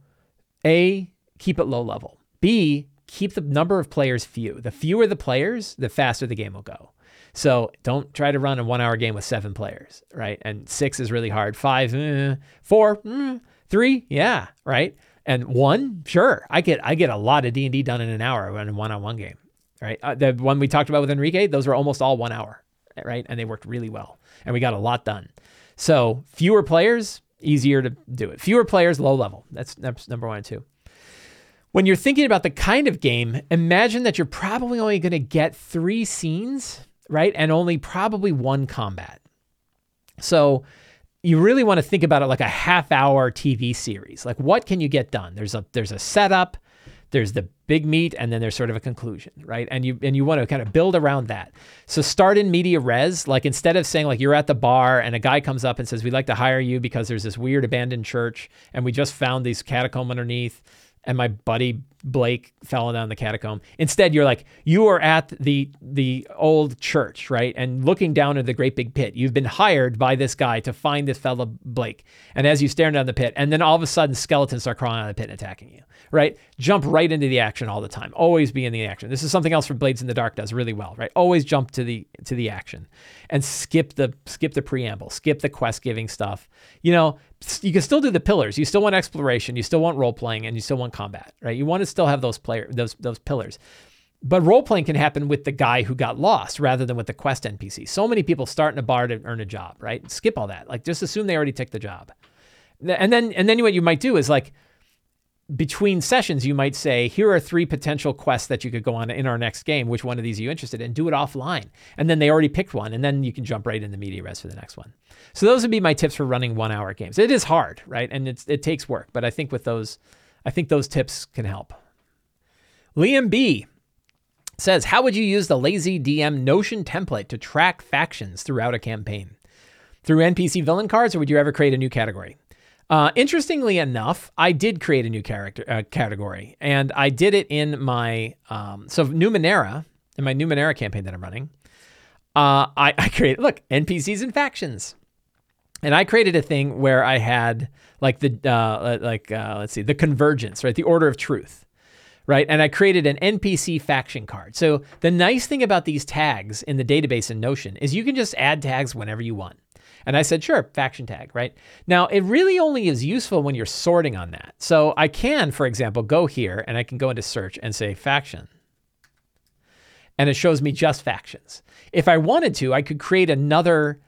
A, keep it low level. B, keep the number of players few. The fewer the players, the faster the game will go. So don't try to run a one hour game with seven players, right? And six is really hard. Five, eh, four, mm, three, yeah, right. And one, sure, I get I get a lot of D and D done in an hour in a one on one game, right? Uh, the one we talked about with Enrique, those were almost all one hour, right? And they worked really well, and we got a lot done. So fewer players, easier to do it. Fewer players, low level. That's, that's number one and two. When you're thinking about the kind of game, imagine that you're probably only going to get three scenes, right? And only probably one combat. So you really want to think about it like a half hour TV series. Like what can you get done? There's a there's a setup, there's the big meat, and then there's sort of a conclusion, right? And you and you want to kind of build around that. So start in media res, like instead of saying like you're at the bar and a guy comes up and says we'd like to hire you because there's this weird abandoned church and we just found these catacomb underneath and my buddy Blake fell down the catacomb. Instead, you're like, you are at the the old church, right? And looking down at the great big pit. You've been hired by this guy to find this fellow Blake. And as you stare down the pit, and then all of a sudden skeletons start crawling out of the pit and attacking you, right? Jump right into the action all the time. Always be in the action. This is something else for Blades in the Dark does really well, right? Always jump to the to the action and skip the skip the preamble, skip the quest giving stuff. You know, you can still do the pillars. You still want exploration, you still want role playing, and you still want combat, right? You want to still have those player those those pillars. But role playing can happen with the guy who got lost rather than with the quest NPC. So many people start in a bar to earn a job, right? Skip all that. Like just assume they already took the job. And then and then what you might do is like between sessions, you might say, here are three potential quests that you could go on in our next game. Which one of these are you interested in? Do it offline. And then they already picked one, and then you can jump right into media res for the next one. So those would be my tips for running one hour games. It is hard, right? And it's, it takes work, but I think with those, I think those tips can help. Liam B says, How would you use the lazy DM Notion template to track factions throughout a campaign? Through NPC villain cards, or would you ever create a new category? Uh, interestingly enough, I did create a new character uh, category, and I did it in my um, so Numenera in my Numenera campaign that I'm running. Uh, I, [laughs] I created look NPCs and factions, and I created a thing where I had like the uh, like uh, let's see the convergence right the order of truth right? And I created an NPC faction card. So the nice thing about these tags in the database in Notion is you can just add tags whenever you want. And I said, sure, faction tag, right? Now, it really only is useful when you're sorting on that. So I can, for example, go here and I can go into search and say faction. and it shows me just factions. If I wanted to, I could create another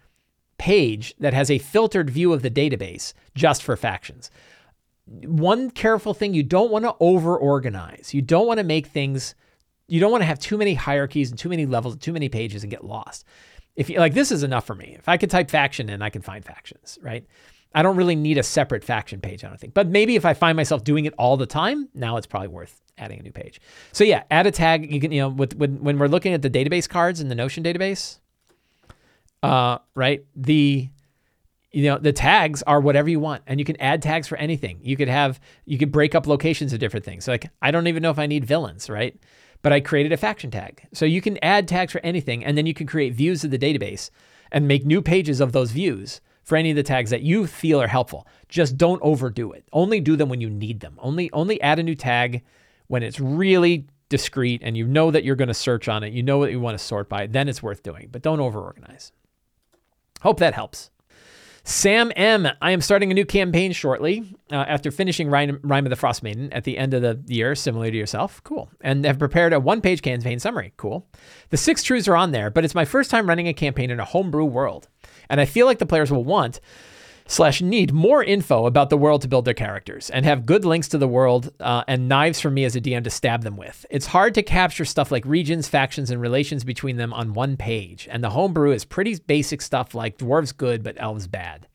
page that has a filtered view of the database just for factions. One careful thing you don't want to over organize. You don't want to make things, you don't want to have too many hierarchies and too many levels, and too many pages and get lost. If you like, this is enough for me. If I could type faction in, I can find factions, right? I don't really need a separate faction page, I don't think. But maybe if I find myself doing it all the time, now it's probably worth adding a new page. So yeah, add a tag. You can, you know, with when, when we're looking at the database cards in the Notion database, uh, right? The you know the tags are whatever you want and you can add tags for anything you could have you could break up locations of different things like i don't even know if i need villains right but i created a faction tag so you can add tags for anything and then you can create views of the database and make new pages of those views for any of the tags that you feel are helpful. Just don't overdo it. Only do them when you need them. Only only add a new tag when it's really discreet and you know that you're going to search on it. You know what you want to sort by. Then it's worth doing, but don't overorganize. Hope that helps. Sam M. I am starting a new campaign shortly uh, after finishing Rime, Rime of the Frost Maiden at the end of the year, similar to yourself. Cool. And have prepared a one page campaign summary. Cool. The six truths are on there, but it's my first time running a campaign in a homebrew world. And I feel like the players will want slash need more info about the world to build their characters and have good links to the world uh, and knives for me as a DM to stab them with. It's hard to capture stuff like regions, factions, and relations between them on one page. And the homebrew is pretty basic stuff like dwarves good, but elves bad.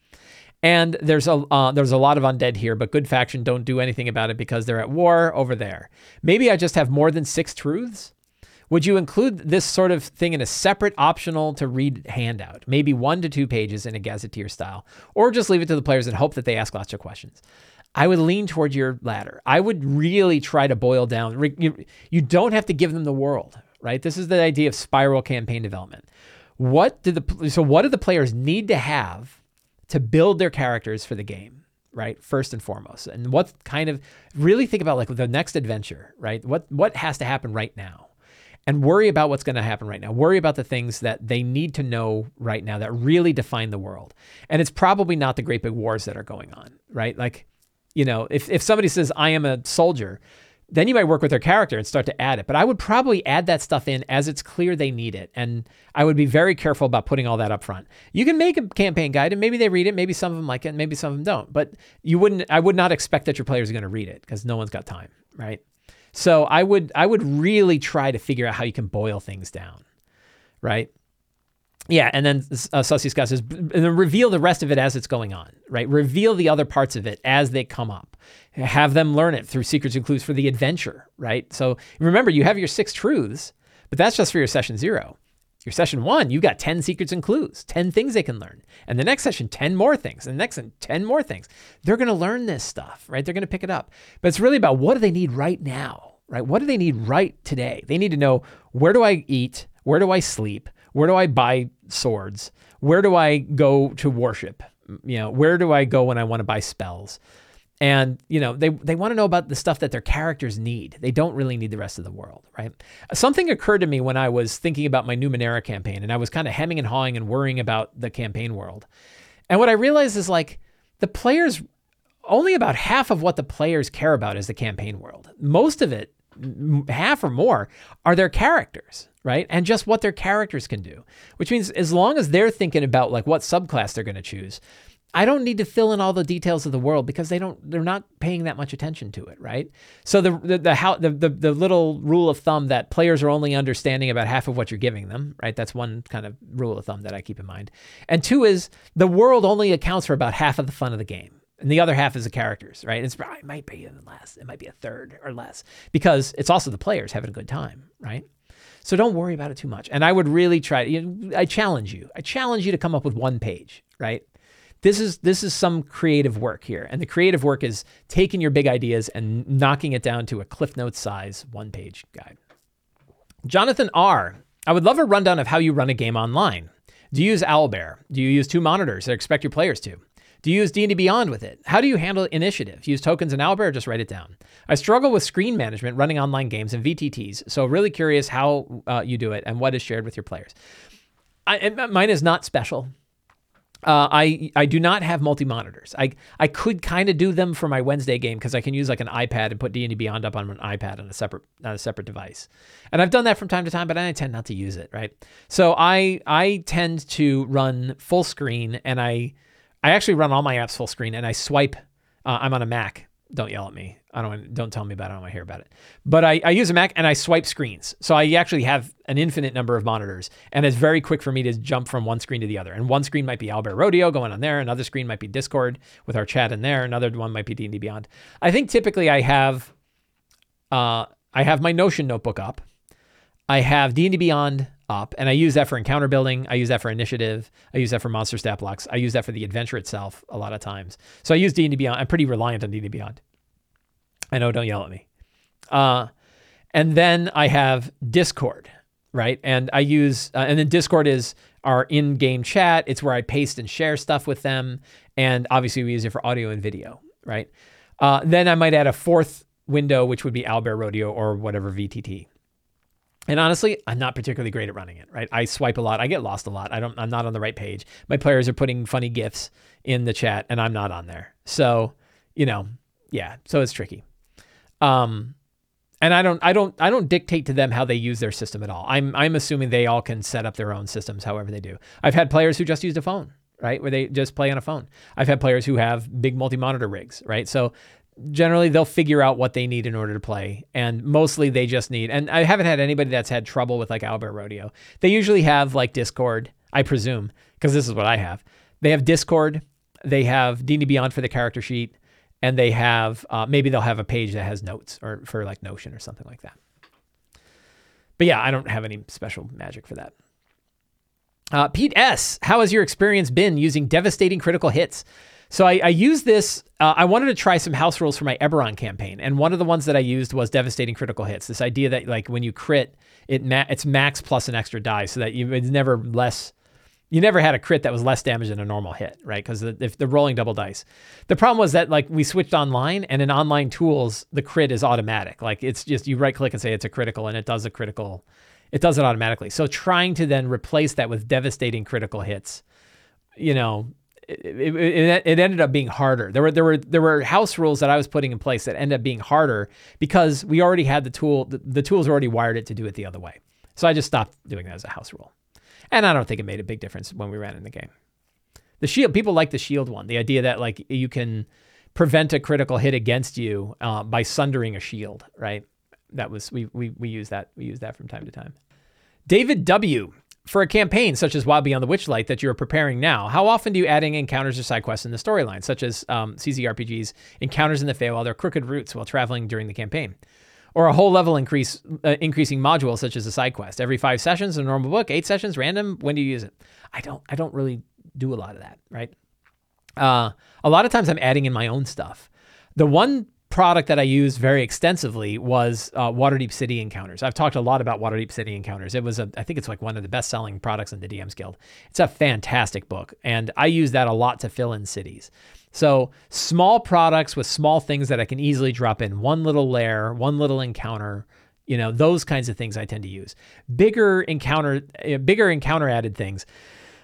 And there's a uh, there's a lot of undead here, but good faction don't do anything about it because they're at war over there. Maybe I just have more than six truths. Would you include this sort of thing in a separate optional to read handout, maybe one to two pages in a gazetteer style, or just leave it to the players and hope that they ask lots of questions? I would lean toward your latter. I would really try to boil down. You don't have to give them the world, right? This is the idea of spiral campaign development. What do the so what do the players need to have to build their characters for the game? right first and foremost and what kind of really think about like the next adventure right what what has to happen right now and worry about what's going to happen right now. Worry about the things that they need to know right now that really define the world. And it's probably not the great big wars that are going on, right? Like, you know, if, if somebody says, I am a soldier, then you might work with their character and start to add it. But I would probably add that stuff in as it's clear they need it. And I would be very careful about putting all that up front. You can make a campaign guide and maybe they read it, maybe some of them like it, maybe some of them don't. But you wouldn't I would not expect that your players are going to read it because no one's got time, right? So I would I would really try to figure out how you can boil things down, right? Yeah, and then uh, Scott says, and then reveal the rest of it as it's going on, right? Reveal the other parts of it as they come up. Have them learn it through secrets and clues for the adventure, right? So remember, you have your six truths, but that's just for your session zero. Your session one, you've got 10 secrets and clues, 10 things they can learn. And the next session, 10 more things. And the next one, 10 more things. They're going to learn this stuff, right? They're going to pick it up. But it's really about what do they need right now, right? What do they need right today? They need to know where do I eat? Where do I sleep? Where do I buy swords? Where do I go to worship? You know, where do I go when I want to buy spells? And you know they they want to know about the stuff that their characters need. They don't really need the rest of the world right? Something occurred to me when i was thinking about my numenera campaign and i was kind of hemming and hawing and worrying about the campaign world. And what i realized is like the players only about half of what the players care about is the campaign world. Most of it half or more are their characters right? And just what their characters can do which means as long as they're thinking about like what subclass they're going to choose I don't need to fill in all the details of the world because they don't they're not paying that much attention to it, right? So the the the, how, the, the the little rule of thumb that players are only understanding about half of what you're giving them, right? That's one kind of rule of thumb that I keep in mind. And two is the world only accounts for about half of the fun of the game. And the other half is the characters, right? It's it might be less, it might be a third or less because it's also the players having a good time, right? So don't worry about it too much. And I would really try. You know, I challenge you. I challenge you to come up with one page, right? This is this is some creative work here and the creative work is taking your big ideas and knocking it down to a cliff notes size one page guide jonathan r i would love a rundown of how you run a game online do you use owlbear do you use two monitors or expect your players to do you use D&D Beyond with it? How do you handle initiative? Use tokens in Owlbear or just write it down? I struggle with screen management running online games and VTTs, so really curious how uh, you do it and what is shared with your players. I, mine is not special. Uh, I I do not have multi monitors. I I could kind of do them for my Wednesday game because I can use like an iPad and put D and D Beyond up on an iPad on a separate on a separate device, and I've done that from time to time, but I tend not to use it. Right, so I I tend to run full screen, and I I actually run all my apps full screen, and I swipe. Uh, I'm on a Mac, don't yell at me. I don't want, don't tell me about it. I don't want to hear about it. But I, I use a Mac and I swipe screens. So I actually have an infinite number of monitors. And it's very quick for me to jump from one screen to the other. And one screen might be Owlbear Rodeo going on there. Another screen might be Discord with our chat in there. Another one might be D&D Beyond. I think typically I have uh, I have my Notion notebook up. I have D&D Beyond up, and I use that for encounter building. I use that for initiative. I use that for monster stat blocks. I use that for the adventure itself a lot of times. So I use D&D Beyond. I'm pretty reliant on D&D Beyond. I know, don't yell at me. Uh, and then I have Discord, right? And I use, uh, and then Discord is our in game chat. It's where I paste and share stuff with them. And obviously, we use it for audio and video, right? Uh, then I might add a fourth window, which would be Owlbear Rodeo or whatever VTT. And honestly, I'm not particularly great at running it, right? I swipe a lot. I get lost a lot. I don't I'm not on the right page. My players are putting funny gifs in the chat and I'm not on there. So, you know, yeah, so it's tricky. Um and I don't I don't I don't dictate to them how they use their system at all. I'm I'm assuming they all can set up their own systems however they do. I've had players who just used a phone, right? Where they just play on a phone. I've had players who have big multi-monitor rigs, right? So generally they'll figure out what they need in order to play and mostly they just need and i haven't had anybody that's had trouble with like owlbear rodeo. They usually have like discord i presume because this is what i have. They have discord they have d&d beyond for the character sheet and they have uh, maybe they'll have a page that has notes or for like notion or something like that. But yeah i don't have any special magic for that. Uh, pete s how has your experience been using devastating critical hits so I, I used this. Uh, I wanted to try some house rules for my Eberron campaign, and one of the ones that I used was devastating critical hits. This idea that like when you crit, it ma- it's max plus an extra die, so that you it's never less. You never had a crit that was less damage than a normal hit, right? Because if the rolling double dice, the problem was that like we switched online, and in online tools, the crit is automatic. Like it's just you right click and say it's a critical, and it does a critical. It does it automatically. So trying to then replace that with devastating critical hits, you know, it, it, it, ended up being harder. There were there were there were house rules that I was putting in place that ended up being harder because we already had the tool. The, the tools already wired it to do it the other way. So I just stopped doing that as a house rule, and I don't think it made a big difference when we ran in the game. The shield people like the shield one. The idea that like you can prevent a critical hit against you uh, by sundering a shield. Right. That was we we we use that we use that from time to time. David W. For a campaign such as Wild Beyond the Witchlight that you're preparing now, how often do you add in encounters or side quests in the storyline, such as um, CZRPGs encounters in the Feywild or crooked routes while traveling during the campaign? Or a whole level increase, uh, increasing module such as a side quest every five sessions in a normal book, eight sessions random. When do you use it? I don't. I don't really do a lot of that. Right. Uh, a lot of times I'm adding in my own stuff. The one product that I used very extensively was uh, Waterdeep City Encounters. I've talked a lot about Waterdeep City Encounters. It was, a, I think it's like one of the best selling products in the DMs Guild. It's a fantastic book, and I use that a lot to fill in cities. So small products with small things that I can easily drop in one little layer, one little encounter. You know those kinds of things I tend to use. Bigger encounter, eh, bigger encounter added things.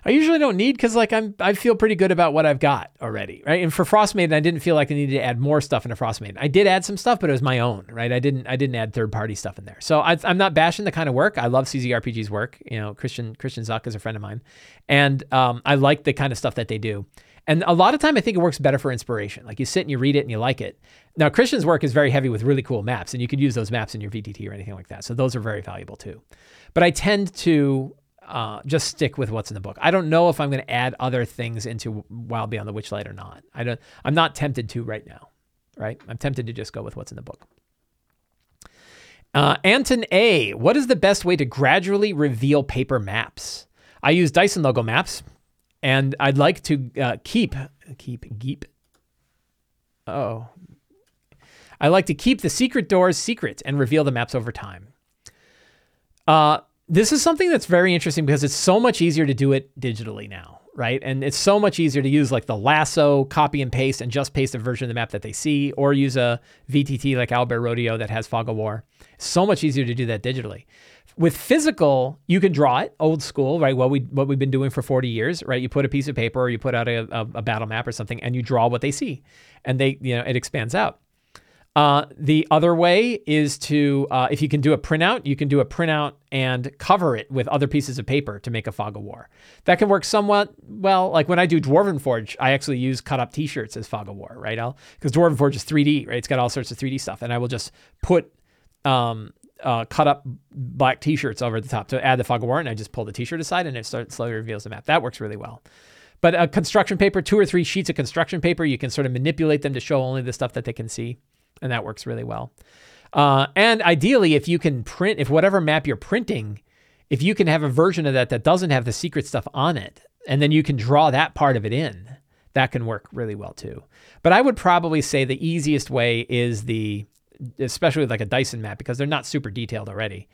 I usually don't need because like I'm I feel pretty good about what I've got already, right? And for Frostmaiden, I didn't feel like I needed to add more stuff into Frostmaiden. I did add some stuff, but it was my own, right? I didn't I didn't add third party stuff in there. So I, am not bashing the kind of work. I love CZRPG's work. You know, Christian Christian Zeuch is a friend of mine, and um, I like the kind of stuff that they do. And a lot of time, I think it works better for inspiration. Like you sit and you read it and you like it. Now, Christian's work is very heavy with really cool maps, and you could use those maps in your VTT or anything like that. So those are very valuable too. But I tend to uh, just stick with what's in the book. I don't know if I'm going to add other things into Wild Beyond the Witchlight or not. I don't. I'm not tempted to right now. Right. I'm tempted to just go with what's in the book. Uh, Anton A. What is the best way to gradually reveal paper maps? I use Dyson Logos maps, and I'd like to uh, keep keep keep. Oh, I like to keep the secret doors secret and reveal the maps over time. Uh, this is something that's very interesting because it's so much easier to do it digitally now, right? And it's so much easier to use like the lasso, copy and paste, and just paste a version of the map that they see, or use a VTT like Owlbear Rodeo that has Fog of War. so much easier to do that digitally. With physical, you can draw it old school, right? What we what we've been doing for 40 years, right? You put a piece of paper or you put out a, a, a battle map or something, and you draw what they see, and they you know it expands out. Uh, the other way is to, uh, if you can do a printout, you can do a printout and cover it with other pieces of paper to make a fog of war. That can work somewhat well. Like when I do Dwarven Forge, I actually use cut up T-shirts as fog of war, right? Because Dwarven Forge is 3D, right? It's got all sorts of 3D stuff, and I will just put um, uh, cut up black T-shirts over the top to add the fog of war, and I just pull the T-shirt aside, and it slowly reveals the map. That works really well. But a construction paper, two or three sheets of construction paper, you can sort of manipulate them to show only the stuff that they can see and that works really well. Uh, and ideally, if you can print, if whatever map you're printing, if you can have a version of that that doesn't have the secret stuff on it, and then you can draw that part of it in, that can work really well too. But I would probably say the easiest way is the, especially like a Dyson map because they're not super detailed already,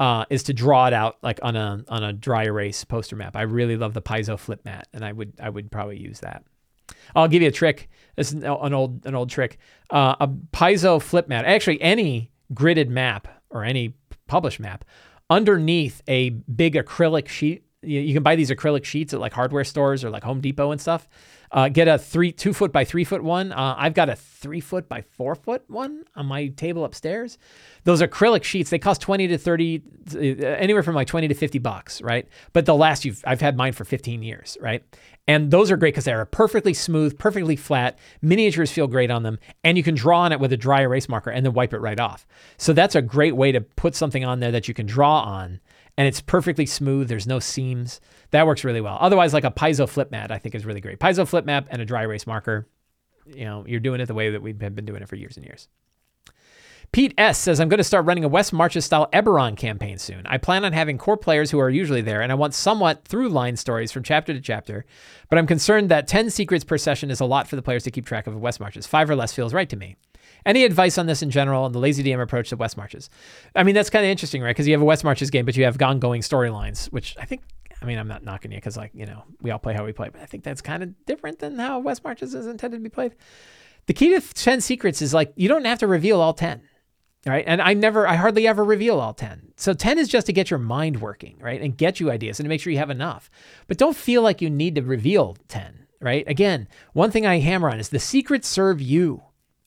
uh, is to draw it out like on a on a dry erase poster map. I really love the Paizo flip mat, and I would I would probably use that. I'll give you a trick. Is an old an old trick. Uh, a Paizo flip mat. Actually, any gridded map or any published map underneath a big acrylic sheet. You, you can buy these acrylic sheets at like hardware stores or like Home Depot and stuff. Uh, get a three, two foot by three foot one. Uh, I've got a three foot by four foot one on my table upstairs. Those acrylic sheets, they cost 20 to 30, uh, anywhere from like 20 to 50 bucks, right? But they'll last you, I've had mine for 15 years, right? And those are great because they're perfectly smooth, perfectly flat. Miniatures feel great on them. And you can draw on it with a dry erase marker and then wipe it right off. So that's a great way to put something on there that you can draw on and it's perfectly smooth. There's no seams. That works really well. Otherwise, like a Paizo flip mat, I think is really great. Paizo flip mat and a dry erase marker. You know, you're doing it the way that we've been doing it for years and years. Pete S says, I'm going to start running a West Marches style Eberron campaign soon. I plan on having core players who are usually there, and I want somewhat through line stories from chapter to chapter, but I'm concerned that 10 secrets per session is a lot for the players to keep track of West Marches. Five or less feels right to me. Any advice on this in general and the lazy DM approach to West Marches? I mean, that's kind of interesting, right? Because you have a West Marches game, but you have ongoing storylines, which I think, I mean, I'm not knocking you because, like, you know, we all play how we play, but I think that's kind of different than how West Marches is intended to be played. The key to 10 secrets is like, you don't have to reveal all 10 right? And I never, I hardly ever reveal all 10. So 10 is just to get your mind working, right? And get you ideas and to make sure you have enough. But don't feel like you need to reveal 10, right? Again, one thing I hammer on is the secrets serve you,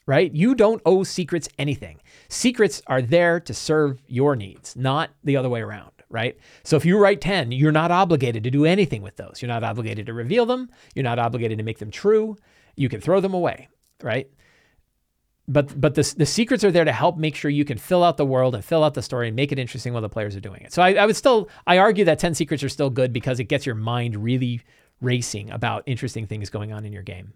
right? You don't owe secrets anything. Secrets are there to serve your needs, not the other way around, right? So if you write 10, you're not obligated to do anything with those. You're not obligated to reveal them. You're not obligated to make them true. You can throw them away, right? But but the, the secrets are there to help make sure you can fill out the world and fill out the story and make it interesting while the players are doing it. So I, I would still I argue that 10 secrets are still good because it gets your mind really racing about interesting things going on in your game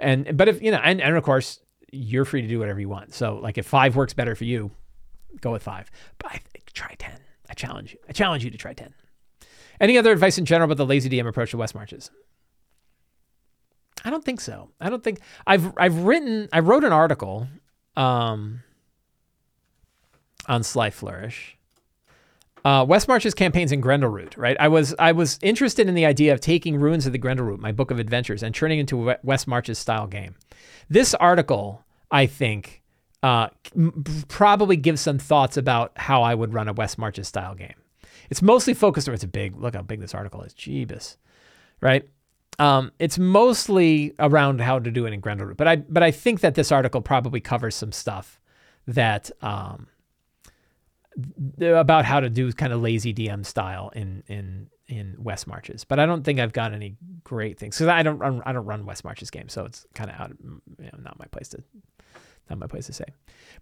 and but if you know, and, and of course, you're free to do whatever you want. So like if five works better for you, go with five. But I try ten. I challenge you. I challenge you to try ten. Any other advice in general about the lazy DM approach to West Marches? I don't think so. I don't think I've I've written I wrote an article um, on Sly Flourish uh, West March's campaigns in Grendleroot, right? I was I was interested in the idea of taking Ruins of the Grendleroot, my book of adventures, and turning into a West March's style game. This article, I think, uh, probably give some thoughts about how I would run a West Marches style game. It's mostly focused on it's a big look how big this article is. Jeebus, right? Um, it's mostly around how to do it in Grendleroot, but I but I think that this article probably covers some stuff that um, about how to do kind of lazy DM style in in in West Marches, but I don't think I've got any great things because I don't run, I don't run West Marches games, so it's kind of out, you know, not my place to not my place to say.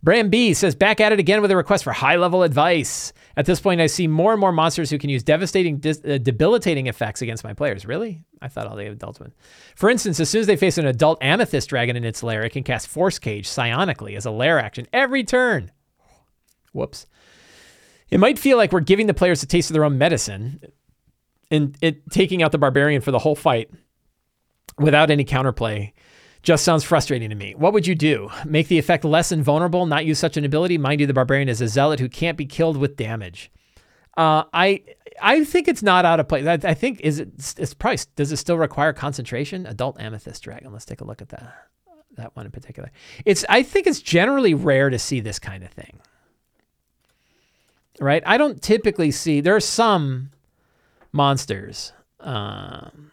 Bram B says back at it again with a request for high level advice. At this point, I see more and more monsters who can use devastating, dis- uh, debilitating effects against my players. Really? I thought all the adults would. For instance, as soon as they face an adult amethyst dragon in its lair, it can cast Force Cage psionically as a lair action every turn. Whoops. It might feel like we're giving the players a taste of their own medicine and it taking out the barbarian for the whole fight without any counterplay just sounds frustrating to me. What would you do? Make the effect less invulnerable, not use such an ability? Mind you, the barbarian is a zealot who can't be killed with damage. Uh, I I think it's not out of place. I, I, think is it it's probably does it still require concentration? Adult amethyst dragon. Let's take a look at that that one in particular. It's I think it's generally rare to see this kind of thing. right? I don't typically see, there are some monsters. Um,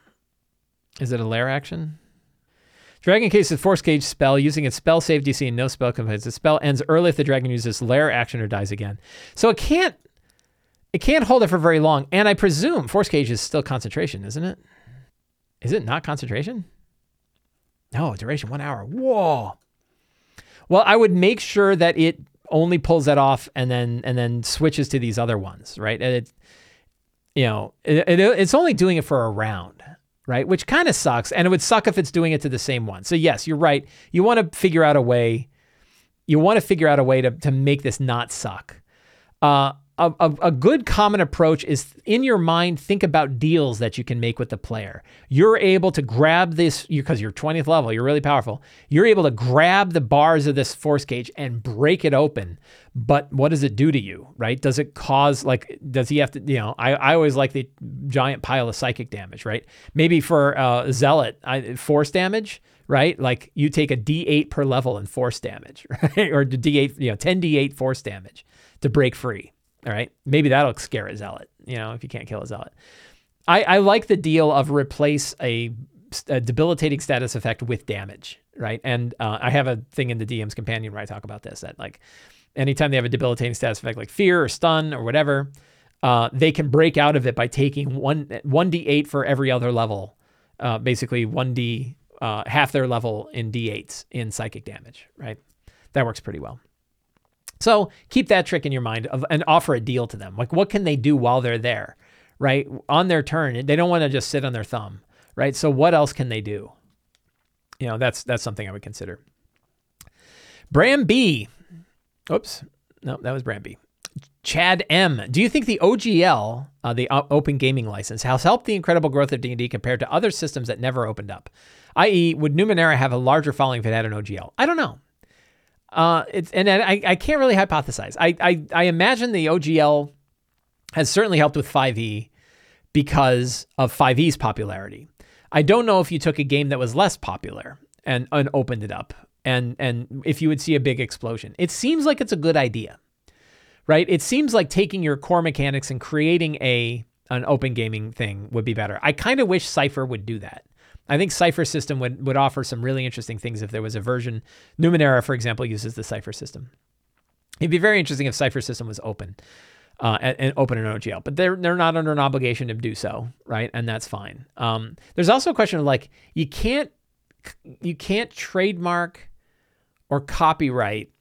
is it a lair action? Dragon cases a force cage spell using its spell save DC and no spell components. The spell ends early if the dragon uses lair action or dies again. So it can't it can't hold it for very long. And I presume force cage is still concentration, isn't it? Is it not concentration? No, duration one hour. Whoa. Well, I would make sure that it only pulls that off and then and then switches to these other ones, right? And it, you know, it, it, it's only doing it for a round, right? Which kind of sucks, and it would suck if it's doing it to the same one. So yes, you're right. You want to figure out a way. You want to figure out a way to to make this not suck. Uh, a, a, a, good common approach is in your mind, think about deals that you can make with the player. You're able to grab this because you, are 20th level, you're really powerful. You're able to grab the bars of this force cage and break it open. But what does it do to you, right? Does it cause, like, does he have to, you know, I, I always like the giant pile of psychic damage, right? Maybe for uh, Zealot, I, force damage, right? Like you take a D8 per level in force damage, [laughs] right? Or D8, you know, 10 D8 force damage to break free all right. Maybe that'll scare a zealot, you know, if you can't kill a zealot. I, I like the deal of replace a, a debilitating status effect with damage, right? And uh, I have a thing in the DM's companion where I talk about this that like anytime they have a debilitating status effect like fear or stun or whatever, uh, they can break out of it by taking one one d8 for every other level, uh, basically one d uh, half their level in d8s in psychic damage, right? That works pretty well. So keep that trick in your mind of, and offer a deal to them. Like, what can they do while they're there, right? On their turn, they don't want to just sit on their thumb, right? So what else can they do? You know, that's that's something I would consider. Bram B. Oops, no, that was Bram B. Chad M. Do you think the OGL, uh, the Open Gaming License, has helped the incredible growth of D&D compared to other systems that never opened up? I.e., would Numenera have a larger following if it had an OGL? I don't know. Uh, it's and I, I can't really hypothesize. I, I I imagine the OGL has certainly helped with 5e because of 5e's popularity. I don't know if you took a game that was less popular and, and opened it up and and if you would see a big explosion. It seems like it's a good idea. Right? It seems like taking your core mechanics and creating a an open gaming thing would be better. I kind of wish Cypher would do that. I think Cypher system would, would offer some really interesting things if there was a version. Numenera, for example, uses the Cypher system. It'd be very interesting if Cypher system was open uh, and, and, open in OGL, but they're they're not under an obligation to do so, right? And that's fine. Um, there's also a question of like you can't you can't trademark or copyright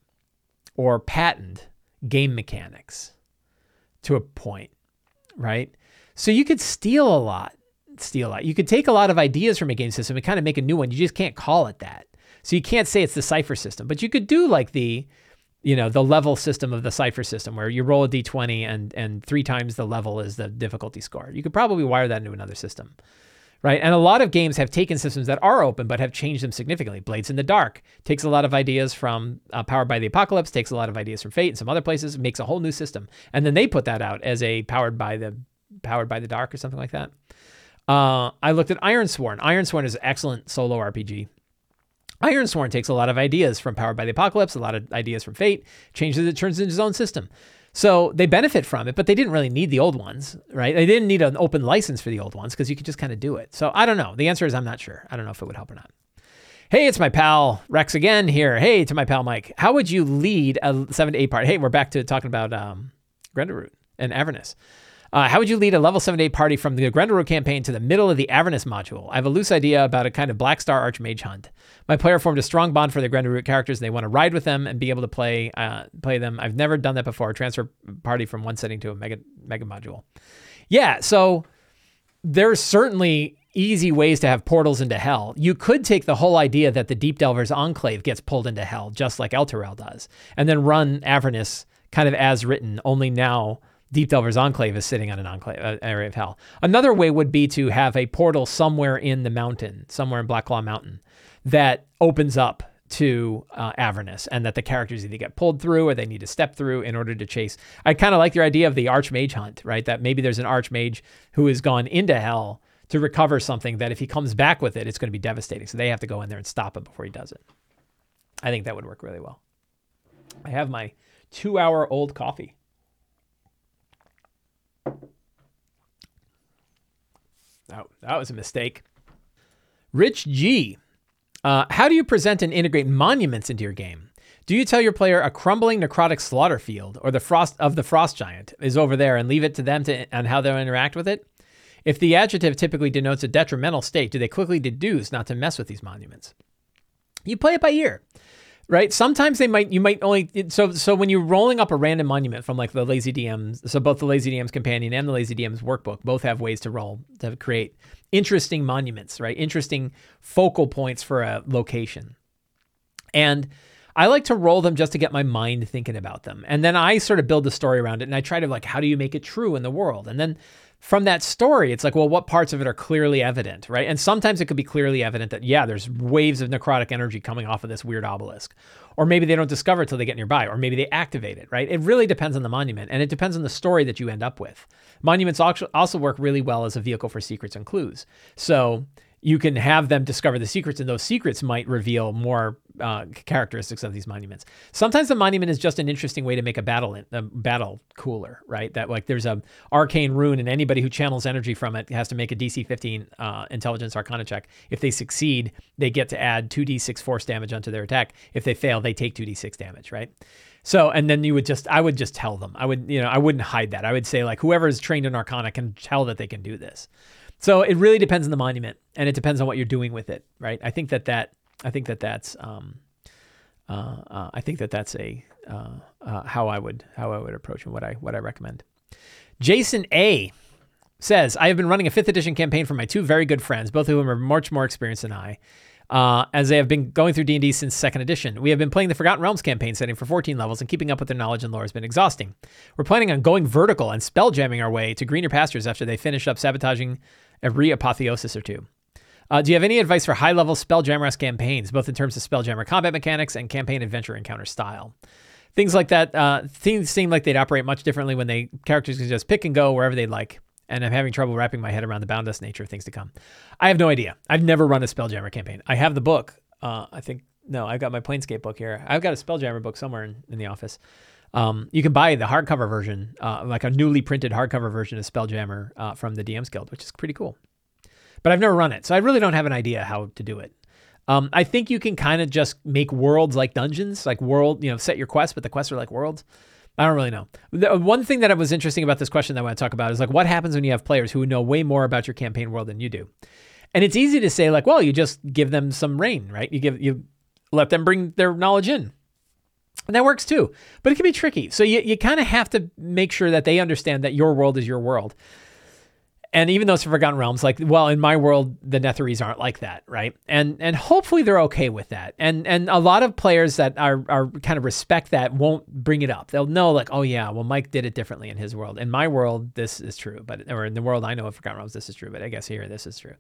or patent game mechanics to a point, right? So you could steal a lot steal that. You could take a lot of ideas from a game system and kind of make a new one. You just can't call it that. So you can't say it's the Cypher system, but you could do like the, you know, the level system of the Cypher system where you roll a d20 and and three times the level is the difficulty score. You could probably wire that into another system. Right. And a lot of games have taken systems that are open but have changed them significantly. Blades in the Dark takes a lot of ideas from uh, Powered by the Apocalypse, takes a lot of ideas from Fate and some other places, makes a whole new system. And then they put that out as a Powered by the Powered by the Dark or something like that. Uh, I looked at Ironsworn. Ironsworn is an excellent solo RPG. Ironsworn takes a lot of ideas from Powered by the Apocalypse, a lot of ideas from Fate, changes it, turns it into its own system. So they benefit from it, but they didn't really need the old ones, right? They didn't need an open license for the old ones because you could just kind of do it. So I don't know. The answer is I'm not sure. I don't know if it would help or not. Hey, it's my pal Rex again here. Hey, to my pal Mike. How would you lead a seven to eight part? Hey, we're back to talking about um, Grendel and Avernus. Uh, how would you lead a level 78 party from the Grendel campaign to the middle of the Avernus module? I have a loose idea about a kind of Black Star Archmage hunt. My player formed a strong bond for the Grendel characters, and they want to ride with them and be able to play uh, play them. I've never done that before. Transfer party from one setting to a mega mega module. Yeah, so there's certainly easy ways to have portals into hell. You could take the whole idea that the Deep Delvers Enclave gets pulled into hell, just like Elturel does, and then run Avernus kind of as written, only now Deep Delver's Enclave is sitting on an enclave uh, area of hell. Another way would be to have a portal somewhere in the mountain, somewhere in Blacklaw Mountain, that opens up to uh, Avernus, and that the characters either get pulled through or they need to step through in order to chase. I kind of like your idea of the Archmage hunt, right? That maybe there's an Archmage who has gone into hell to recover something that if he comes back with it, it's going to be devastating. So they have to go in there and stop him before he does it. I think that would work really well. I have my two hour old coffee. Oh, that was a mistake. Rich G. Uh, how do you present and integrate monuments into your game? Do you tell your player a crumbling necrotic slaughter field or the frost of the frost giant is over there and leave it to them to and how they'll interact with it? If the adjective typically denotes a detrimental state, do they quickly deduce not to mess with these monuments? You play it by ear right? Sometimes they might, you might only, so, so when you're rolling up a random monument from like the Lazy DMs, so both the Lazy DMs companion and the Lazy DMs workbook both have ways to roll to create interesting monuments, right? Interesting focal points for a location. And I like to roll them just to get my mind thinking about them. And then I sort of build the story around it and I try to like, how do you make it true in the world? And then from that story, it's like, well, what parts of it are clearly evident, right? And sometimes it could be clearly evident that, yeah, there's waves of necrotic energy coming off of this weird obelisk. Or maybe they don't discover it till they get nearby, or maybe they activate it, right? It really depends on the monument, and it depends on the story that you end up with. Monuments also work really well as a vehicle for secrets and clues. So you can have them discover the secrets, and those secrets might reveal more uh, characteristics of these monuments. Sometimes the monument is just an interesting way to make a battle in, a battle cooler, right? That like there's a arcane rune, and anybody who channels energy from it has to make a DC 15 uh, intelligence arcana check. If they succeed, they get to add 2d6 force damage onto their attack. If they fail, they take 2d6 damage, right? So, and then you would just, I would just tell them. I would, you know, I wouldn't hide that. I would say like whoever is trained in Arcana can tell that they can do this. So it really depends on the monument, and it depends on what you're doing with it, right? I think that that I think that that's um, uh, uh, I think that that's a uh, uh how I would how I would approach and what I what I recommend. Jason A says I have been running a fifth edition campaign for my two very good friends, both of whom are much more experienced than I. Uh, as they have been going through D&D since second edition. We have been playing the Forgotten Realms campaign setting for 14 levels, and keeping up with their knowledge and lore has been exhausting. We're planning on going vertical and spell jamming our way to greener pastures after they finish up sabotaging a re-apotheosis or two. Uh, do you have any advice for high-level Spelljammer campaigns, both in terms of Spelljammer combat mechanics and campaign adventure encounter style? Things like that. Uh, things seem like they'd operate much differently when they characters can just pick and go wherever they'd like. And I'm having trouble wrapping my head around the boundless nature of things to come. I have no idea. I've never run a Spelljammer campaign. I have the book. Uh, I think no, I've got my Planescape book here. I've got a Spelljammer book somewhere in, in the office. Um, you can buy the hardcover version, uh, like a newly printed hardcover version of Spelljammer uh, from the DM's Guild, which is pretty cool but I've never run it, so I really don't have an idea how to do it. Um, I think you can kind of just make worlds like dungeons, like world, you know, set your quests, but the quests are like worlds. I don't really know. The one thing that was interesting about this question that I want to talk about is like what happens when you have players who know way more about your campaign world than you do. And it's easy to say like, well, you just give them some rain, right? You give you let them bring their knowledge in. And that works too. But it can be tricky. So you, you kind of have to make sure that they understand that your world is your world and even it's Forgotten Realms, like, well, in my world, the Netherese aren't like that, right? And and hopefully they're okay with that. And and a lot of players that are are kind of respect that won't bring it up. They'll know, like, oh yeah, well, Mike did it differently in his world. In my world, this is true, but or in the world I know of Forgotten Realms, this is true. But I guess here, this is true.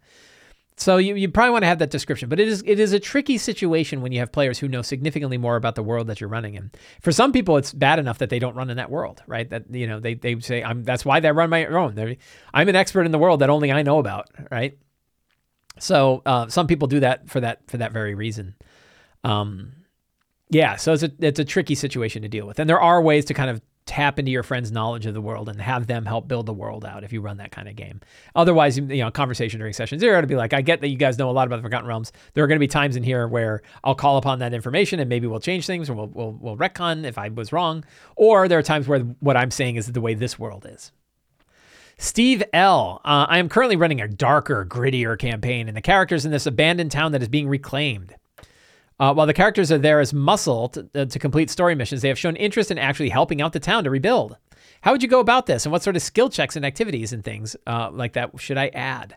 So you, you probably want to have that description, but it is it is a tricky situation when you have players who know significantly more about the world that you're running in. For some people, it's bad enough that they don't run in that world, right? That you know they they say I'm that's why they run my own. They're, I'm an expert in the world that only I know about, right? So uh, some people do that for that for that very reason. Um, yeah, so it's a it's a tricky situation to deal with, and there are ways to kind of tap into your friend's knowledge of the world and have them help build the world out if you run that kind of game. Otherwise, you know, conversation during session zero to be like, I get that you guys know a lot about the Forgotten Realms. There are going to be times in here where I'll call upon that information and maybe we'll change things or we'll, we'll, we'll retcon if I was wrong. Or there are times where what I'm saying is the way this world is. Steve L. Uh, I am currently running a darker, grittier campaign, and the characters in this abandoned town that is being reclaimed. Uh, while the characters are there as muscle to, uh, to complete story missions, they have shown interest in actually helping out the town to rebuild. How would you go about this, and what sort of skill checks and activities and things uh, like that should I add?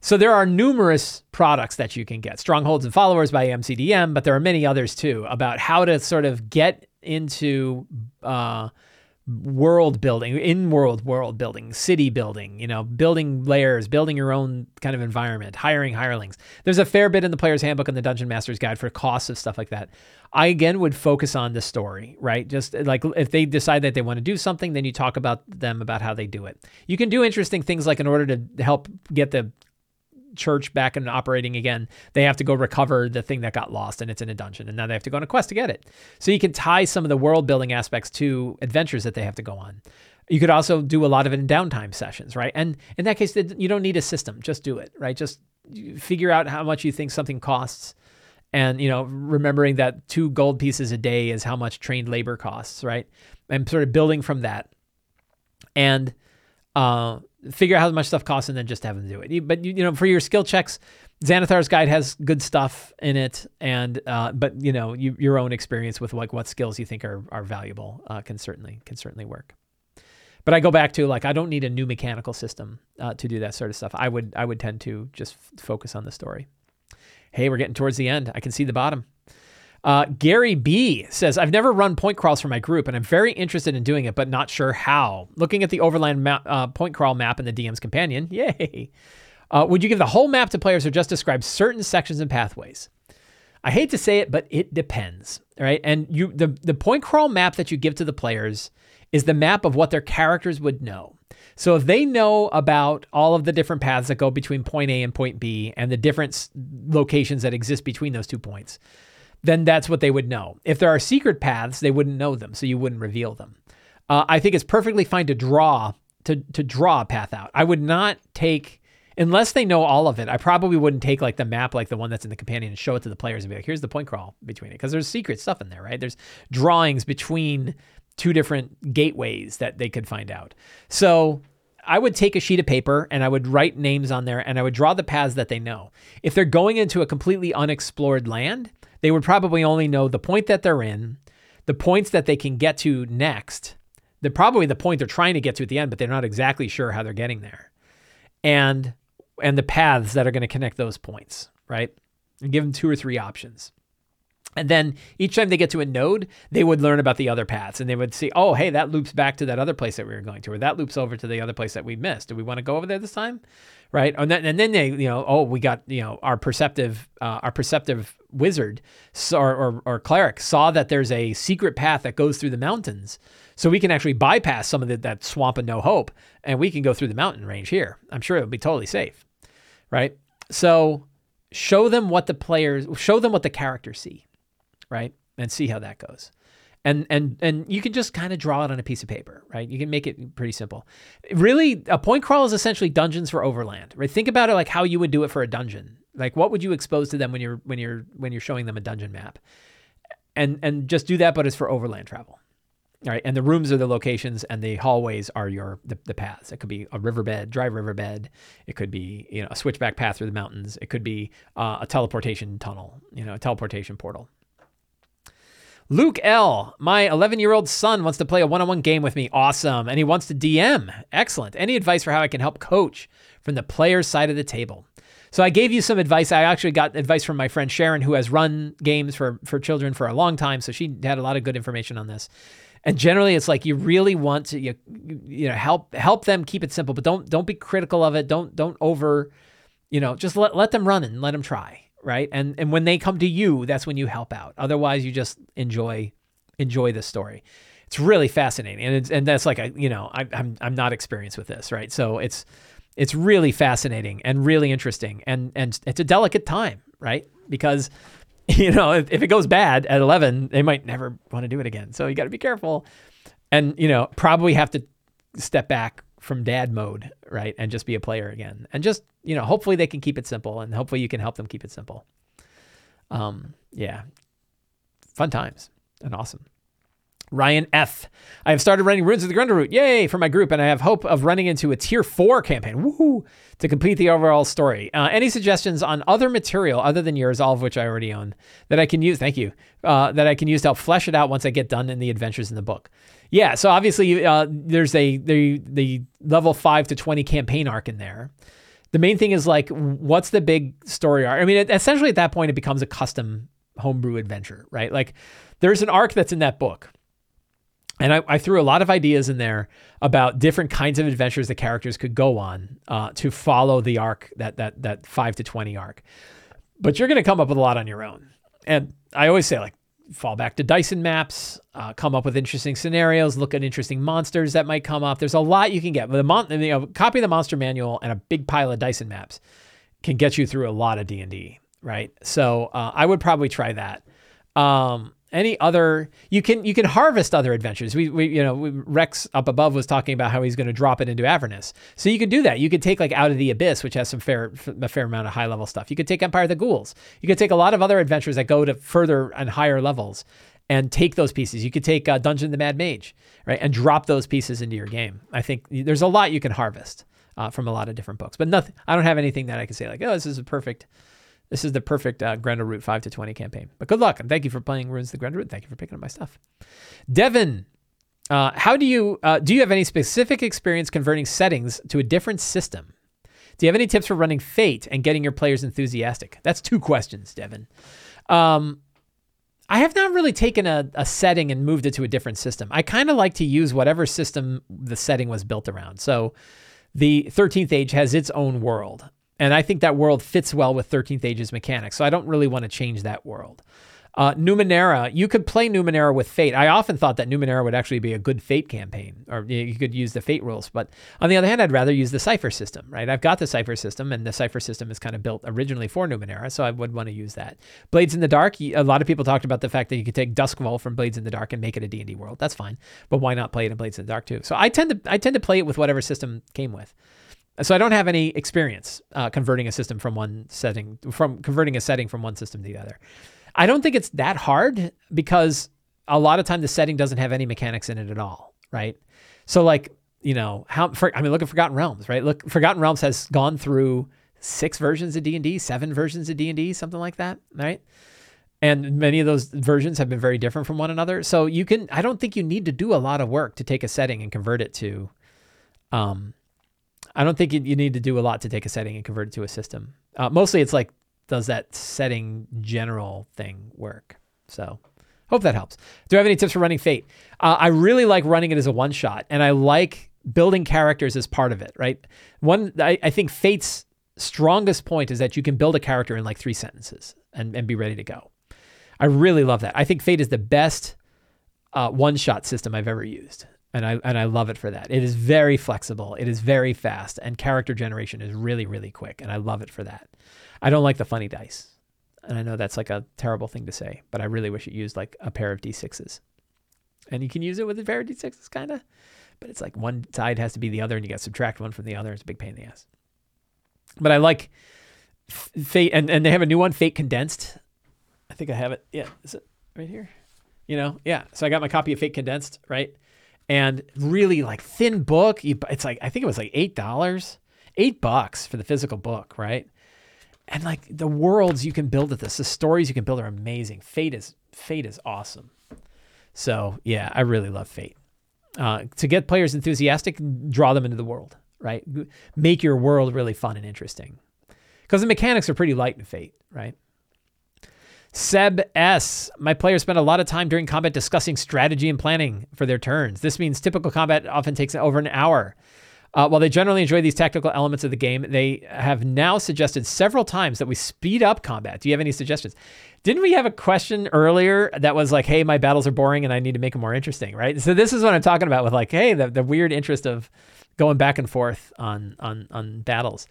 So there are numerous products that you can get, Strongholds and Followers by MCDM, but there are many others too about how to sort of get into uh, world building, in world world building, city building, you know, building layers, building your own kind of environment, hiring hirelings. There's a fair bit in the player's handbook and the dungeon master's guide for costs of stuff like that. I again would focus on the story, right? Just like if they decide that they want to do something, then you talk about them about how they do it. You can do interesting things like in order to help get the church back and operating again, they have to go recover the thing that got lost and it's in a dungeon. And now they have to go on a quest to get it. So you can tie some of the world building aspects to adventures that they have to go on. You could also do a lot of it in downtime sessions, right? And in that case, you don't need a system. Just do it, right? Just figure out how much you think something costs. And, you know, remembering that two gold pieces a day is how much trained labor costs, right? And sort of building from that. And uh, figure out how much stuff costs and then just have them do it. But, you know, for your skill checks, Xanathar's guide has good stuff in it, and uh, but you know you, your own experience with like what skills you think are are valuable uh, can certainly can certainly work. But I go back to like I don't need a new mechanical system uh, to do that sort of stuff. I would I would tend to just f- focus on the story. Hey, we're getting towards the end. I can see the bottom. Uh, Gary B says, I've never run point crawls for my group, and I'm very interested in doing it, but not sure how. Looking at the overland map, uh, point crawl map in the DM's companion, [laughs] yay. Uh, would you give the whole map to players or just describe certain sections and pathways? I hate to say it, but it depends, right? And you the the point crawl map that you give to the players is the map of what their characters would know. So if they know about all of the different paths that go between point A and point B and the different locations that exist between those two points, then that's what they would know. If there are secret paths, they wouldn't know them, so you wouldn't reveal them. Uh, I think it's perfectly fine to draw to to draw a path out. I would not take unless they know all of it, I probably wouldn't take like the map, like the one that's in the companion, and show it to the players and be like, "Here's the point crawl between it," because there's secret stuff in there, right? There's drawings between two different gateways that they could find out. So I would take a sheet of paper and I would write names on there and I would draw the paths that they know. If they're going into a completely unexplored land, they would probably only know the point that they're in, the points that they can get to next, the probably the point they're trying to get to at the end, but they're not exactly sure how they're getting there. And and the paths that are going to connect those points, right? And give them two or three options. And then each time they get to a node, they would learn about the other paths and they would see, oh, hey, that loops back to that other place that we were going to, or that loops over to the other place that we missed. Do we want to go over there this time? Right. And then, and then they, you know, oh, we got, you know, our perceptive, uh, our perceptive wizard or, or, or cleric saw that there's a secret path that goes through the mountains. So we can actually bypass some of the, that swamp of no hope and we can go through the mountain range here. I'm sure it'll be totally safe right? So show them what the players, show them what the characters see, right? And see how that goes. And and and you can just kind of draw it on a piece of paper, right? You can make it pretty simple. Really, a point crawl is essentially dungeons for overland, right? Think about it like how you would do it for a dungeon. Like what would you expose to them when you're when you're when you're showing them a dungeon map? And and just do that, but it's for overland travel. All right, and the rooms are the locations, and the hallways are your the, the paths. It could be a riverbed, dry riverbed. It could be you know a switchback path through the mountains. It could be uh, a teleportation tunnel, you know, a teleportation portal. Luke L, my 11 year old son wants to play a one on one game with me. Awesome. And he wants to DM. Excellent. Any advice for how I can help coach from the player's side of the table? So I gave you some advice. I actually got advice from my friend Sharon, who has run games for, for children for a long time. So she had a lot of good information on this. And generally, it's like you really want to you, you know help help them keep it simple, but don't don't be critical of it. Don't don't over, you know, just let let them run and let them try, right? And and when they come to you, that's when you help out. Otherwise, you just enjoy enjoy the story. It's really fascinating, and it's, and that's like a you know I, I'm I'm not experienced with this, right? So it's it's really fascinating and really interesting, and and it's a delicate time, right? Because [laughs] you know, if, if it goes bad at 11, they might never want to do it again. So you got to be careful and, you know, probably have to step back from dad mode, right? And just be a player again. And just, you know, hopefully they can keep it simple and hopefully you can help them keep it simple. Um, yeah. Fun times and awesome. Ryan F. I have started running Ruins of the Grendleroot for my group, and I have hope of running into a tier four campaign. Woohoo! To complete the overall story. Uh, any suggestions on other material other than yours, all of which I already own, that I can use? Thank you. Uh, that I can use to help flesh it out once I get done in the adventures in the book. Yeah. So obviously, uh, there's a the the level five to twenty campaign arc in there. The main thing is like, what's the big story arc? I mean, it, essentially at that point, it becomes a custom homebrew adventure, right? Like, there's an arc that's in that book and I, I, threw a lot of ideas in there about different kinds of adventures the characters could go on uh, to follow the arc that that that five to twenty arc. But you're going to come up with a lot on your own. And I always say like fall back to Dyson maps, uh, come up with interesting scenarios, look at interesting monsters that might come up. There's a lot you can get. The mon- you know, copy the monster manual and a big pile of Dyson maps can get you through a lot of D and D, right? So uh, I would probably try that. Um, any other you can you can harvest other adventures. We, we you know rex up above was talking about how he's going to drop it into avernus. So you could do that. You could take like out of the abyss which has some fair a fair amount of high level stuff. You could take empire of the ghouls. You could take a lot of other adventures that go to further and higher levels and take those pieces. You could take uh, dungeon of the mad mage right and drop those pieces into your game. I think there's a lot you can harvest uh, from a lot of different books but nothing i don't have anything that i can say like oh this is a perfect this is the perfect uh, Grendleroot 5 to 20 campaign. But good luck, and thank you for playing Ruins the Grendleroot. Thank you for picking up my stuff. Devin, uh, how do you uh, do you have any specific experience converting settings to a different system? Do you have any tips for running Fate and getting your players enthusiastic? That's two questions, Devin. Um, I have not really taken a, a setting and moved it to a different system. I kind of like to use whatever system the setting was built around. So the 13th Age has its own world. And I think that world fits well with 13th Age's mechanics. So I don't really want to change that world. Uh, Numenera, you could play Numenera with Fate. I often thought that Numenera would actually be a good Fate campaign, or you could use the Fate rules. But on the other hand, I'd rather use the Cypher system, right? I've got the Cypher system, and the Cypher system is kind of built originally for Numenera, so I would want to use that. Blades in the Dark, a lot of people talked about the fact that you could take Duskwall from Blades in the Dark and make it a D&D world. That's fine, but why not play it in Blades in the Dark too? So I tend to I tend to play it with whatever system came with. So I don't have any experience uh, converting a system from one setting from converting a setting from one system to the other. I don't think it's that hard because a lot of time the setting doesn't have any mechanics in it at all, right? So like you know how for, I mean look at Forgotten Realms, right? Look, Forgotten Realms has gone through six versions of D and D, seven versions of D and D, something like that, right? And many of those versions have been very different from one another. So you can I don't think you need to do a lot of work to take a setting and convert it to um, I don't think you, need to do a lot to take a setting and convert it to a system. Uh, mostly it's like, does that setting general thing work? So hope that helps. Do I have any tips for running Fate? Uh, I really like running it as a one shot, and I like building characters as part of it, right? One, I, I think Fate's strongest point is that you can build a character in like three sentences and, and be ready to go. I really love that. I think Fate is the best uh, one shot system I've ever used and I and I love it for that. It is very flexible. It is very fast, and character generation is really really quick, and I love it for that. I don't like the funny dice, and I know that's like a terrible thing to say, but I really wish it used like a pair of d6s, and you can use it with a pair of d6s, kind of, but it's like one side has to be the other, and you got to subtract one from the other. It's a big pain in the ass. But I like Fate, and and they have a new one, Fate Condensed. I think I have it. Yeah, is it right here? You know, yeah. So I got my copy of Fate Condensed, right? And really like thin book. It's like I think it was like eight dollars, eight bucks for the physical book, right? And like the worlds you can build with this, the stories you can build are amazing. Fate is Fate is awesome. So yeah, I really love Fate. Uh, to get players enthusiastic, draw them into the world, right? Make your world really fun and interesting. Because the mechanics are pretty light in Fate, right? Seb S. My players spend a lot of time during combat discussing strategy and planning for their turns. This means typical combat often takes over an hour. Uh, while they generally enjoy these tactical elements of the game, they have now suggested several times that we speed up combat. Do you have any suggestions? Didn't we have a question earlier that was like, hey, my battles are boring and I need to make them more interesting, right? So this is what I'm talking about with like, hey, the, the weird interest of going back and forth on on on battles.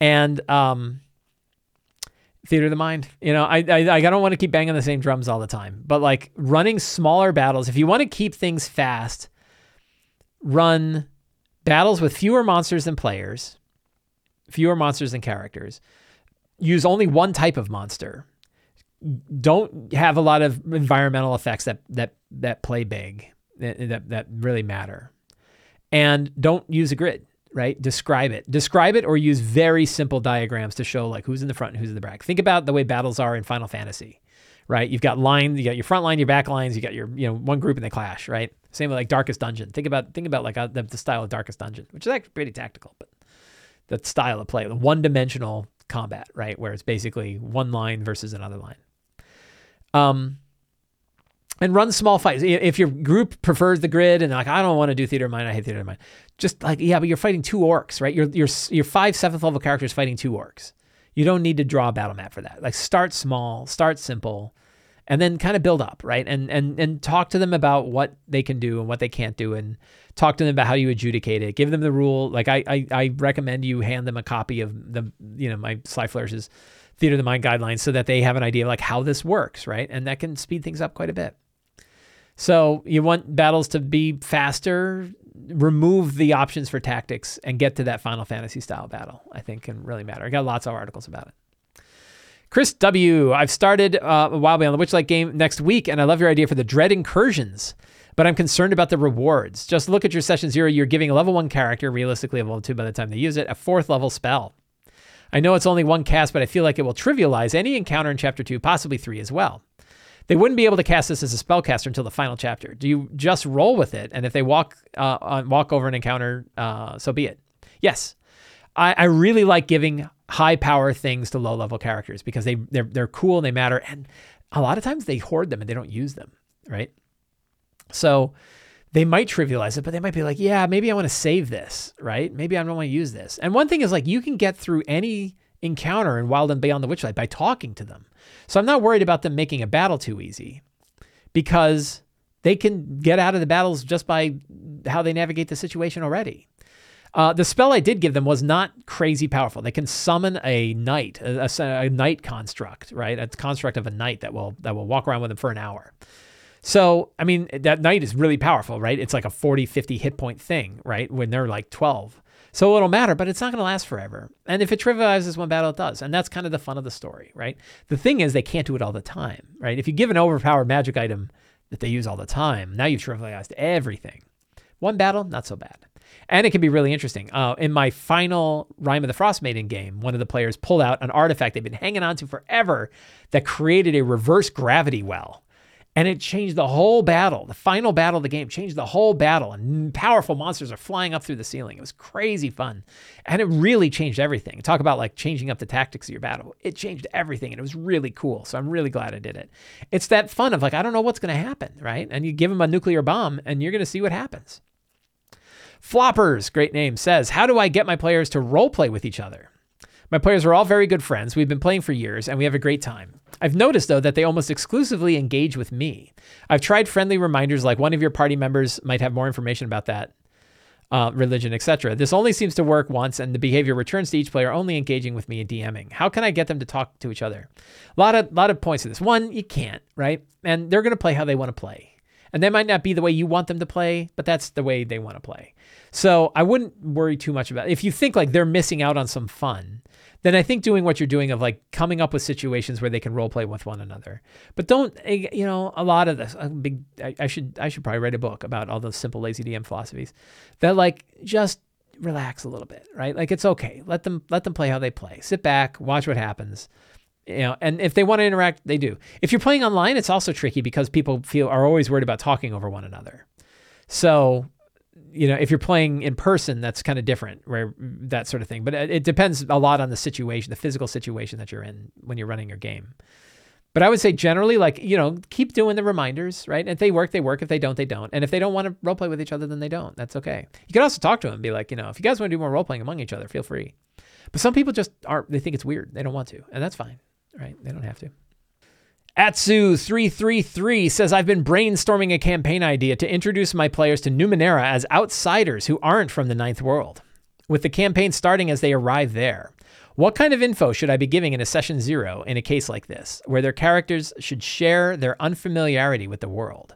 And um, theater of the mind. You know, I, I I don't want to keep banging the same drums all the time, but like running smaller battles. If you want to keep things fast, run battles with fewer monsters than players, fewer monsters than characters. Use only one type of monster. Don't have a lot of environmental effects that that that play big that that really matter, and don't use a grid right? Describe it. Describe it or use very simple diagrams to show like who's in the front and who's in the back. Think about the way battles are in Final Fantasy, right? You've got lines, you got your front line, your back lines, you got your, you know, one group and they clash, right? Same with like Darkest Dungeon. Think about think about like uh, the, the style of Darkest Dungeon, which is actually pretty tactical, but the style of play, the one-dimensional combat, right? Where it's basically one line versus another line. Um, and run small fights. If your group prefers the grid and like, I don't want to do theater of mind, I hate theater of mind. Just like, yeah, but you're fighting two orcs, right? You're, you're, you're five seventh level characters fighting two orcs. You don't need to draw a battle map for that. Like start small, start simple, and then kind of build up, right? And, and, and talk to them about what they can do and what they can't do and talk to them about how you adjudicate it. Give them the rule. Like I, I, I recommend you hand them a copy of the, you know, my Sly Flourishes theater of the mind guidelines so that they have an idea of like how this works, right? And that can speed things up quite a bit. So you want battles to be faster, remove the options for tactics, and get to that Final Fantasy style battle. I think can really matter. I got lots of articles about it. Chris W. I've started uh, a Wild Beyond the Witchlight game next week, and I love your idea for the Dread Incursions, but I'm concerned about the rewards. Just look at your session zero. You're giving a level one character, realistically a level two by the time they use it, a fourth level spell. I know it's only one cast, but I feel like it will trivialize any encounter in chapter two, possibly three as well. They wouldn't be able to cast this as a spellcaster until the final chapter. Do you just roll with it? And if they walk uh, on, walk over an encounter, uh, so be it. Yes, I, I really like giving high power things to low level characters because they they're they're cool and they matter and a lot of times they hoard them and they don't use them, right? So they might trivialize it, but they might be like, yeah, maybe I want to save this, right? Maybe I don't want to use this. And one thing is like you can get through any encounter in Wild and Beyond the Witchlight by talking to them. So I'm not worried about them making a battle too easy because they can get out of the battles just by how they navigate the situation already. Uh, the spell I did give them was not crazy powerful. They can summon a knight, a, a, a knight construct, right? A construct of a knight that will that will walk around with them for an hour. So, I mean, that knight is really powerful, right? It's like a 40, 50 hit point thing, right? When they're like 12. So it'll matter, but it's not going to last forever. And if it trivializes one battle, it does. And that's kind of the fun of the story, right? The thing is, they can't do it all the time, right? If you give an overpowered magic item that they use all the time, now you've trivialized everything. One battle, not so bad. And it can be really interesting. Uh, in my final Rime of the Frost Maiden game, one of the players pulled out an artifact they've been hanging on to forever that created a reverse gravity well. And it changed the whole battle. The final battle of the game changed the whole battle, and powerful monsters are flying up through the ceiling. It was crazy fun. And it really changed everything. Talk about like changing up the tactics of your battle. It changed everything, and it was really cool. So I'm really glad I did it. It's that fun of like, I don't know what's going to happen, right? And you give them a nuclear bomb, and you're going to see what happens. Floppers, great name, says, How do I get my players to role play with each other? My players are all very good friends. We've been playing for years and we have a great time. I've noticed, though, that they almost exclusively engage with me. I've tried friendly reminders like one of your party members might have more information about that. Uh, religion, etc. This only seems to work once, and the behavior returns to each player only engaging with me and DMing. How can I get them to talk to each other? A lot of lot of points to this. One, you can't, right? And they're going to play how they want to play. And that might not be the way you want them to play, but that's the way they want to play. So I wouldn't worry too much about it. If you think like they're missing out on some fun, then I think doing what you're doing of like coming up with situations where they can role play with one another. But don't eh, you know a lot of this? Big I, I should I should probably write a book about all those simple lazy DM philosophies that like just relax a little bit, right? Like it's okay. Let them let them play how they play. Sit back, watch what happens you know and if they want to interact they do if you're playing online it's also tricky because people feel are always worried about talking over one another so you know if you're playing in person that's kind of different where that sort of thing. But uh, it depends a lot on the situation the physical situation that you're in when you're running your game. But i would say generally like you know keep doing the reminders right? And if they work they work. If they don't they don't. And if they don't want to role play with each other then they don't. That's okay. You can also talk to them and be like you know if you guys want to do more role playing among each other feel free. But some people just aren't they think it's weird. They don't want to and that's fine right? They don't have to. Atsu333 says, I've been brainstorming a campaign idea to introduce my players to Numenera as outsiders who aren't from the Ninth World, with the campaign starting as they arrive there. What kind of info should I be giving in a session zero in a case like this, where their characters should share their unfamiliarity with the world?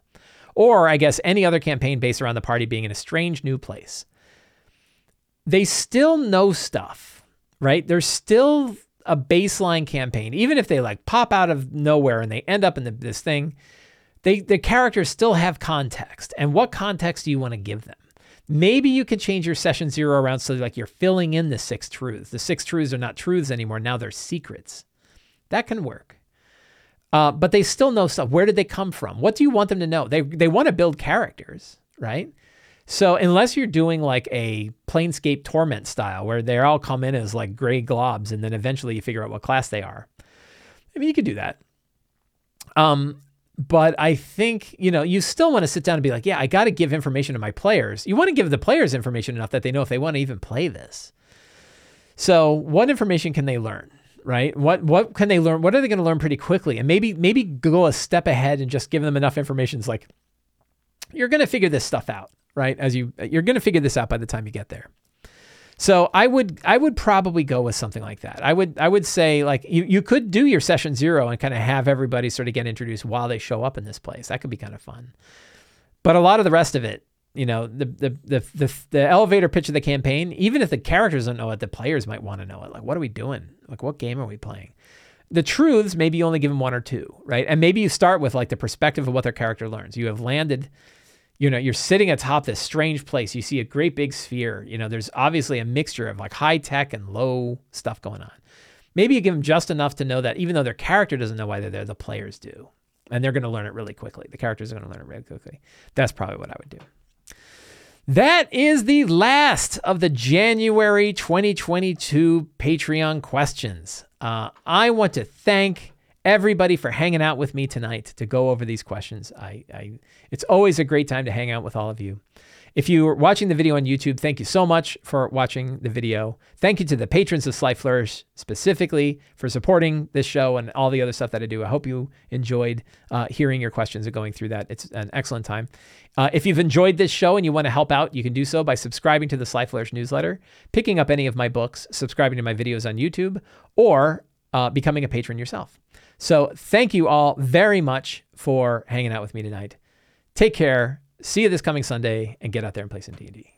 Or, I guess, any other campaign based around the party being in a strange new place. They still know stuff, right? They're still a baseline campaign, even if they like pop out of nowhere and they end up in the, this thing, they the characters still have context. And what context do you want to give them? Maybe you can change your session zero around so like you're filling in the six truths. The six truths are not truths anymore. Now they're secrets. That can work. Uh, but they still know stuff. Where did they come from? What do you want them to know? They they want to build characters, right? So unless you're doing like a Planescape Torment style where they all come in as like gray globs and then eventually you figure out what class they are. I mean, you could do that. Um, but I think, you know, you still want to sit down and be like, yeah, I got to give information to my players. You want to give the players information enough that they know if they want to even play this. So, what information can they learn? Right? What what can they learn? What are they going to learn pretty quickly? And maybe maybe go a step ahead and just give them enough information. It's like you're going to figure this stuff out right? As you you're going to figure this out by the time you get there. So I would I would probably go with something like that. I would I would say like you, you could do your session zero and kind of have everybody sort of get introduced while they show up in this place. That could be kind of fun. But a lot of the rest of it, you know, the the the the, the elevator pitch of the campaign, even if the characters don't know it, the players might want to know it. Like, what are we doing? Like, what game are we playing? The truths, maybe you only give them one or two, right? And maybe you start with like the perspective of what their character learns. You have landed you know, you're sitting atop this strange place. You see a great big sphere. You know, there's obviously a mixture of like high tech and low stuff going on. Maybe you give them just enough to know that even though their character doesn't know why they're there, the players do. And they're going to learn it really quickly. The characters are going to learn it really quickly. That's probably what I would do. That is the last of the January 2022 Patreon questions. Uh, I want to thank everybody for hanging out with me tonight to go over these questions. I, I, it's always a great time to hang out with all of you. If you are watching the video on YouTube, thank you so much for watching the video. Thank you to the patrons of Sly Flourish specifically for supporting this show and all the other stuff that I do. I hope you enjoyed uh, hearing your questions and going through that. It's an excellent time. Uh, if you've enjoyed this show and you want to help out, you can do so by subscribing to the Sly Flourish newsletter, picking up any of my books, subscribing to my videos on YouTube, or uh, becoming a patron yourself. So thank you all very much for hanging out with me tonight. Take care. See you this coming Sunday and get out there and play some D&D.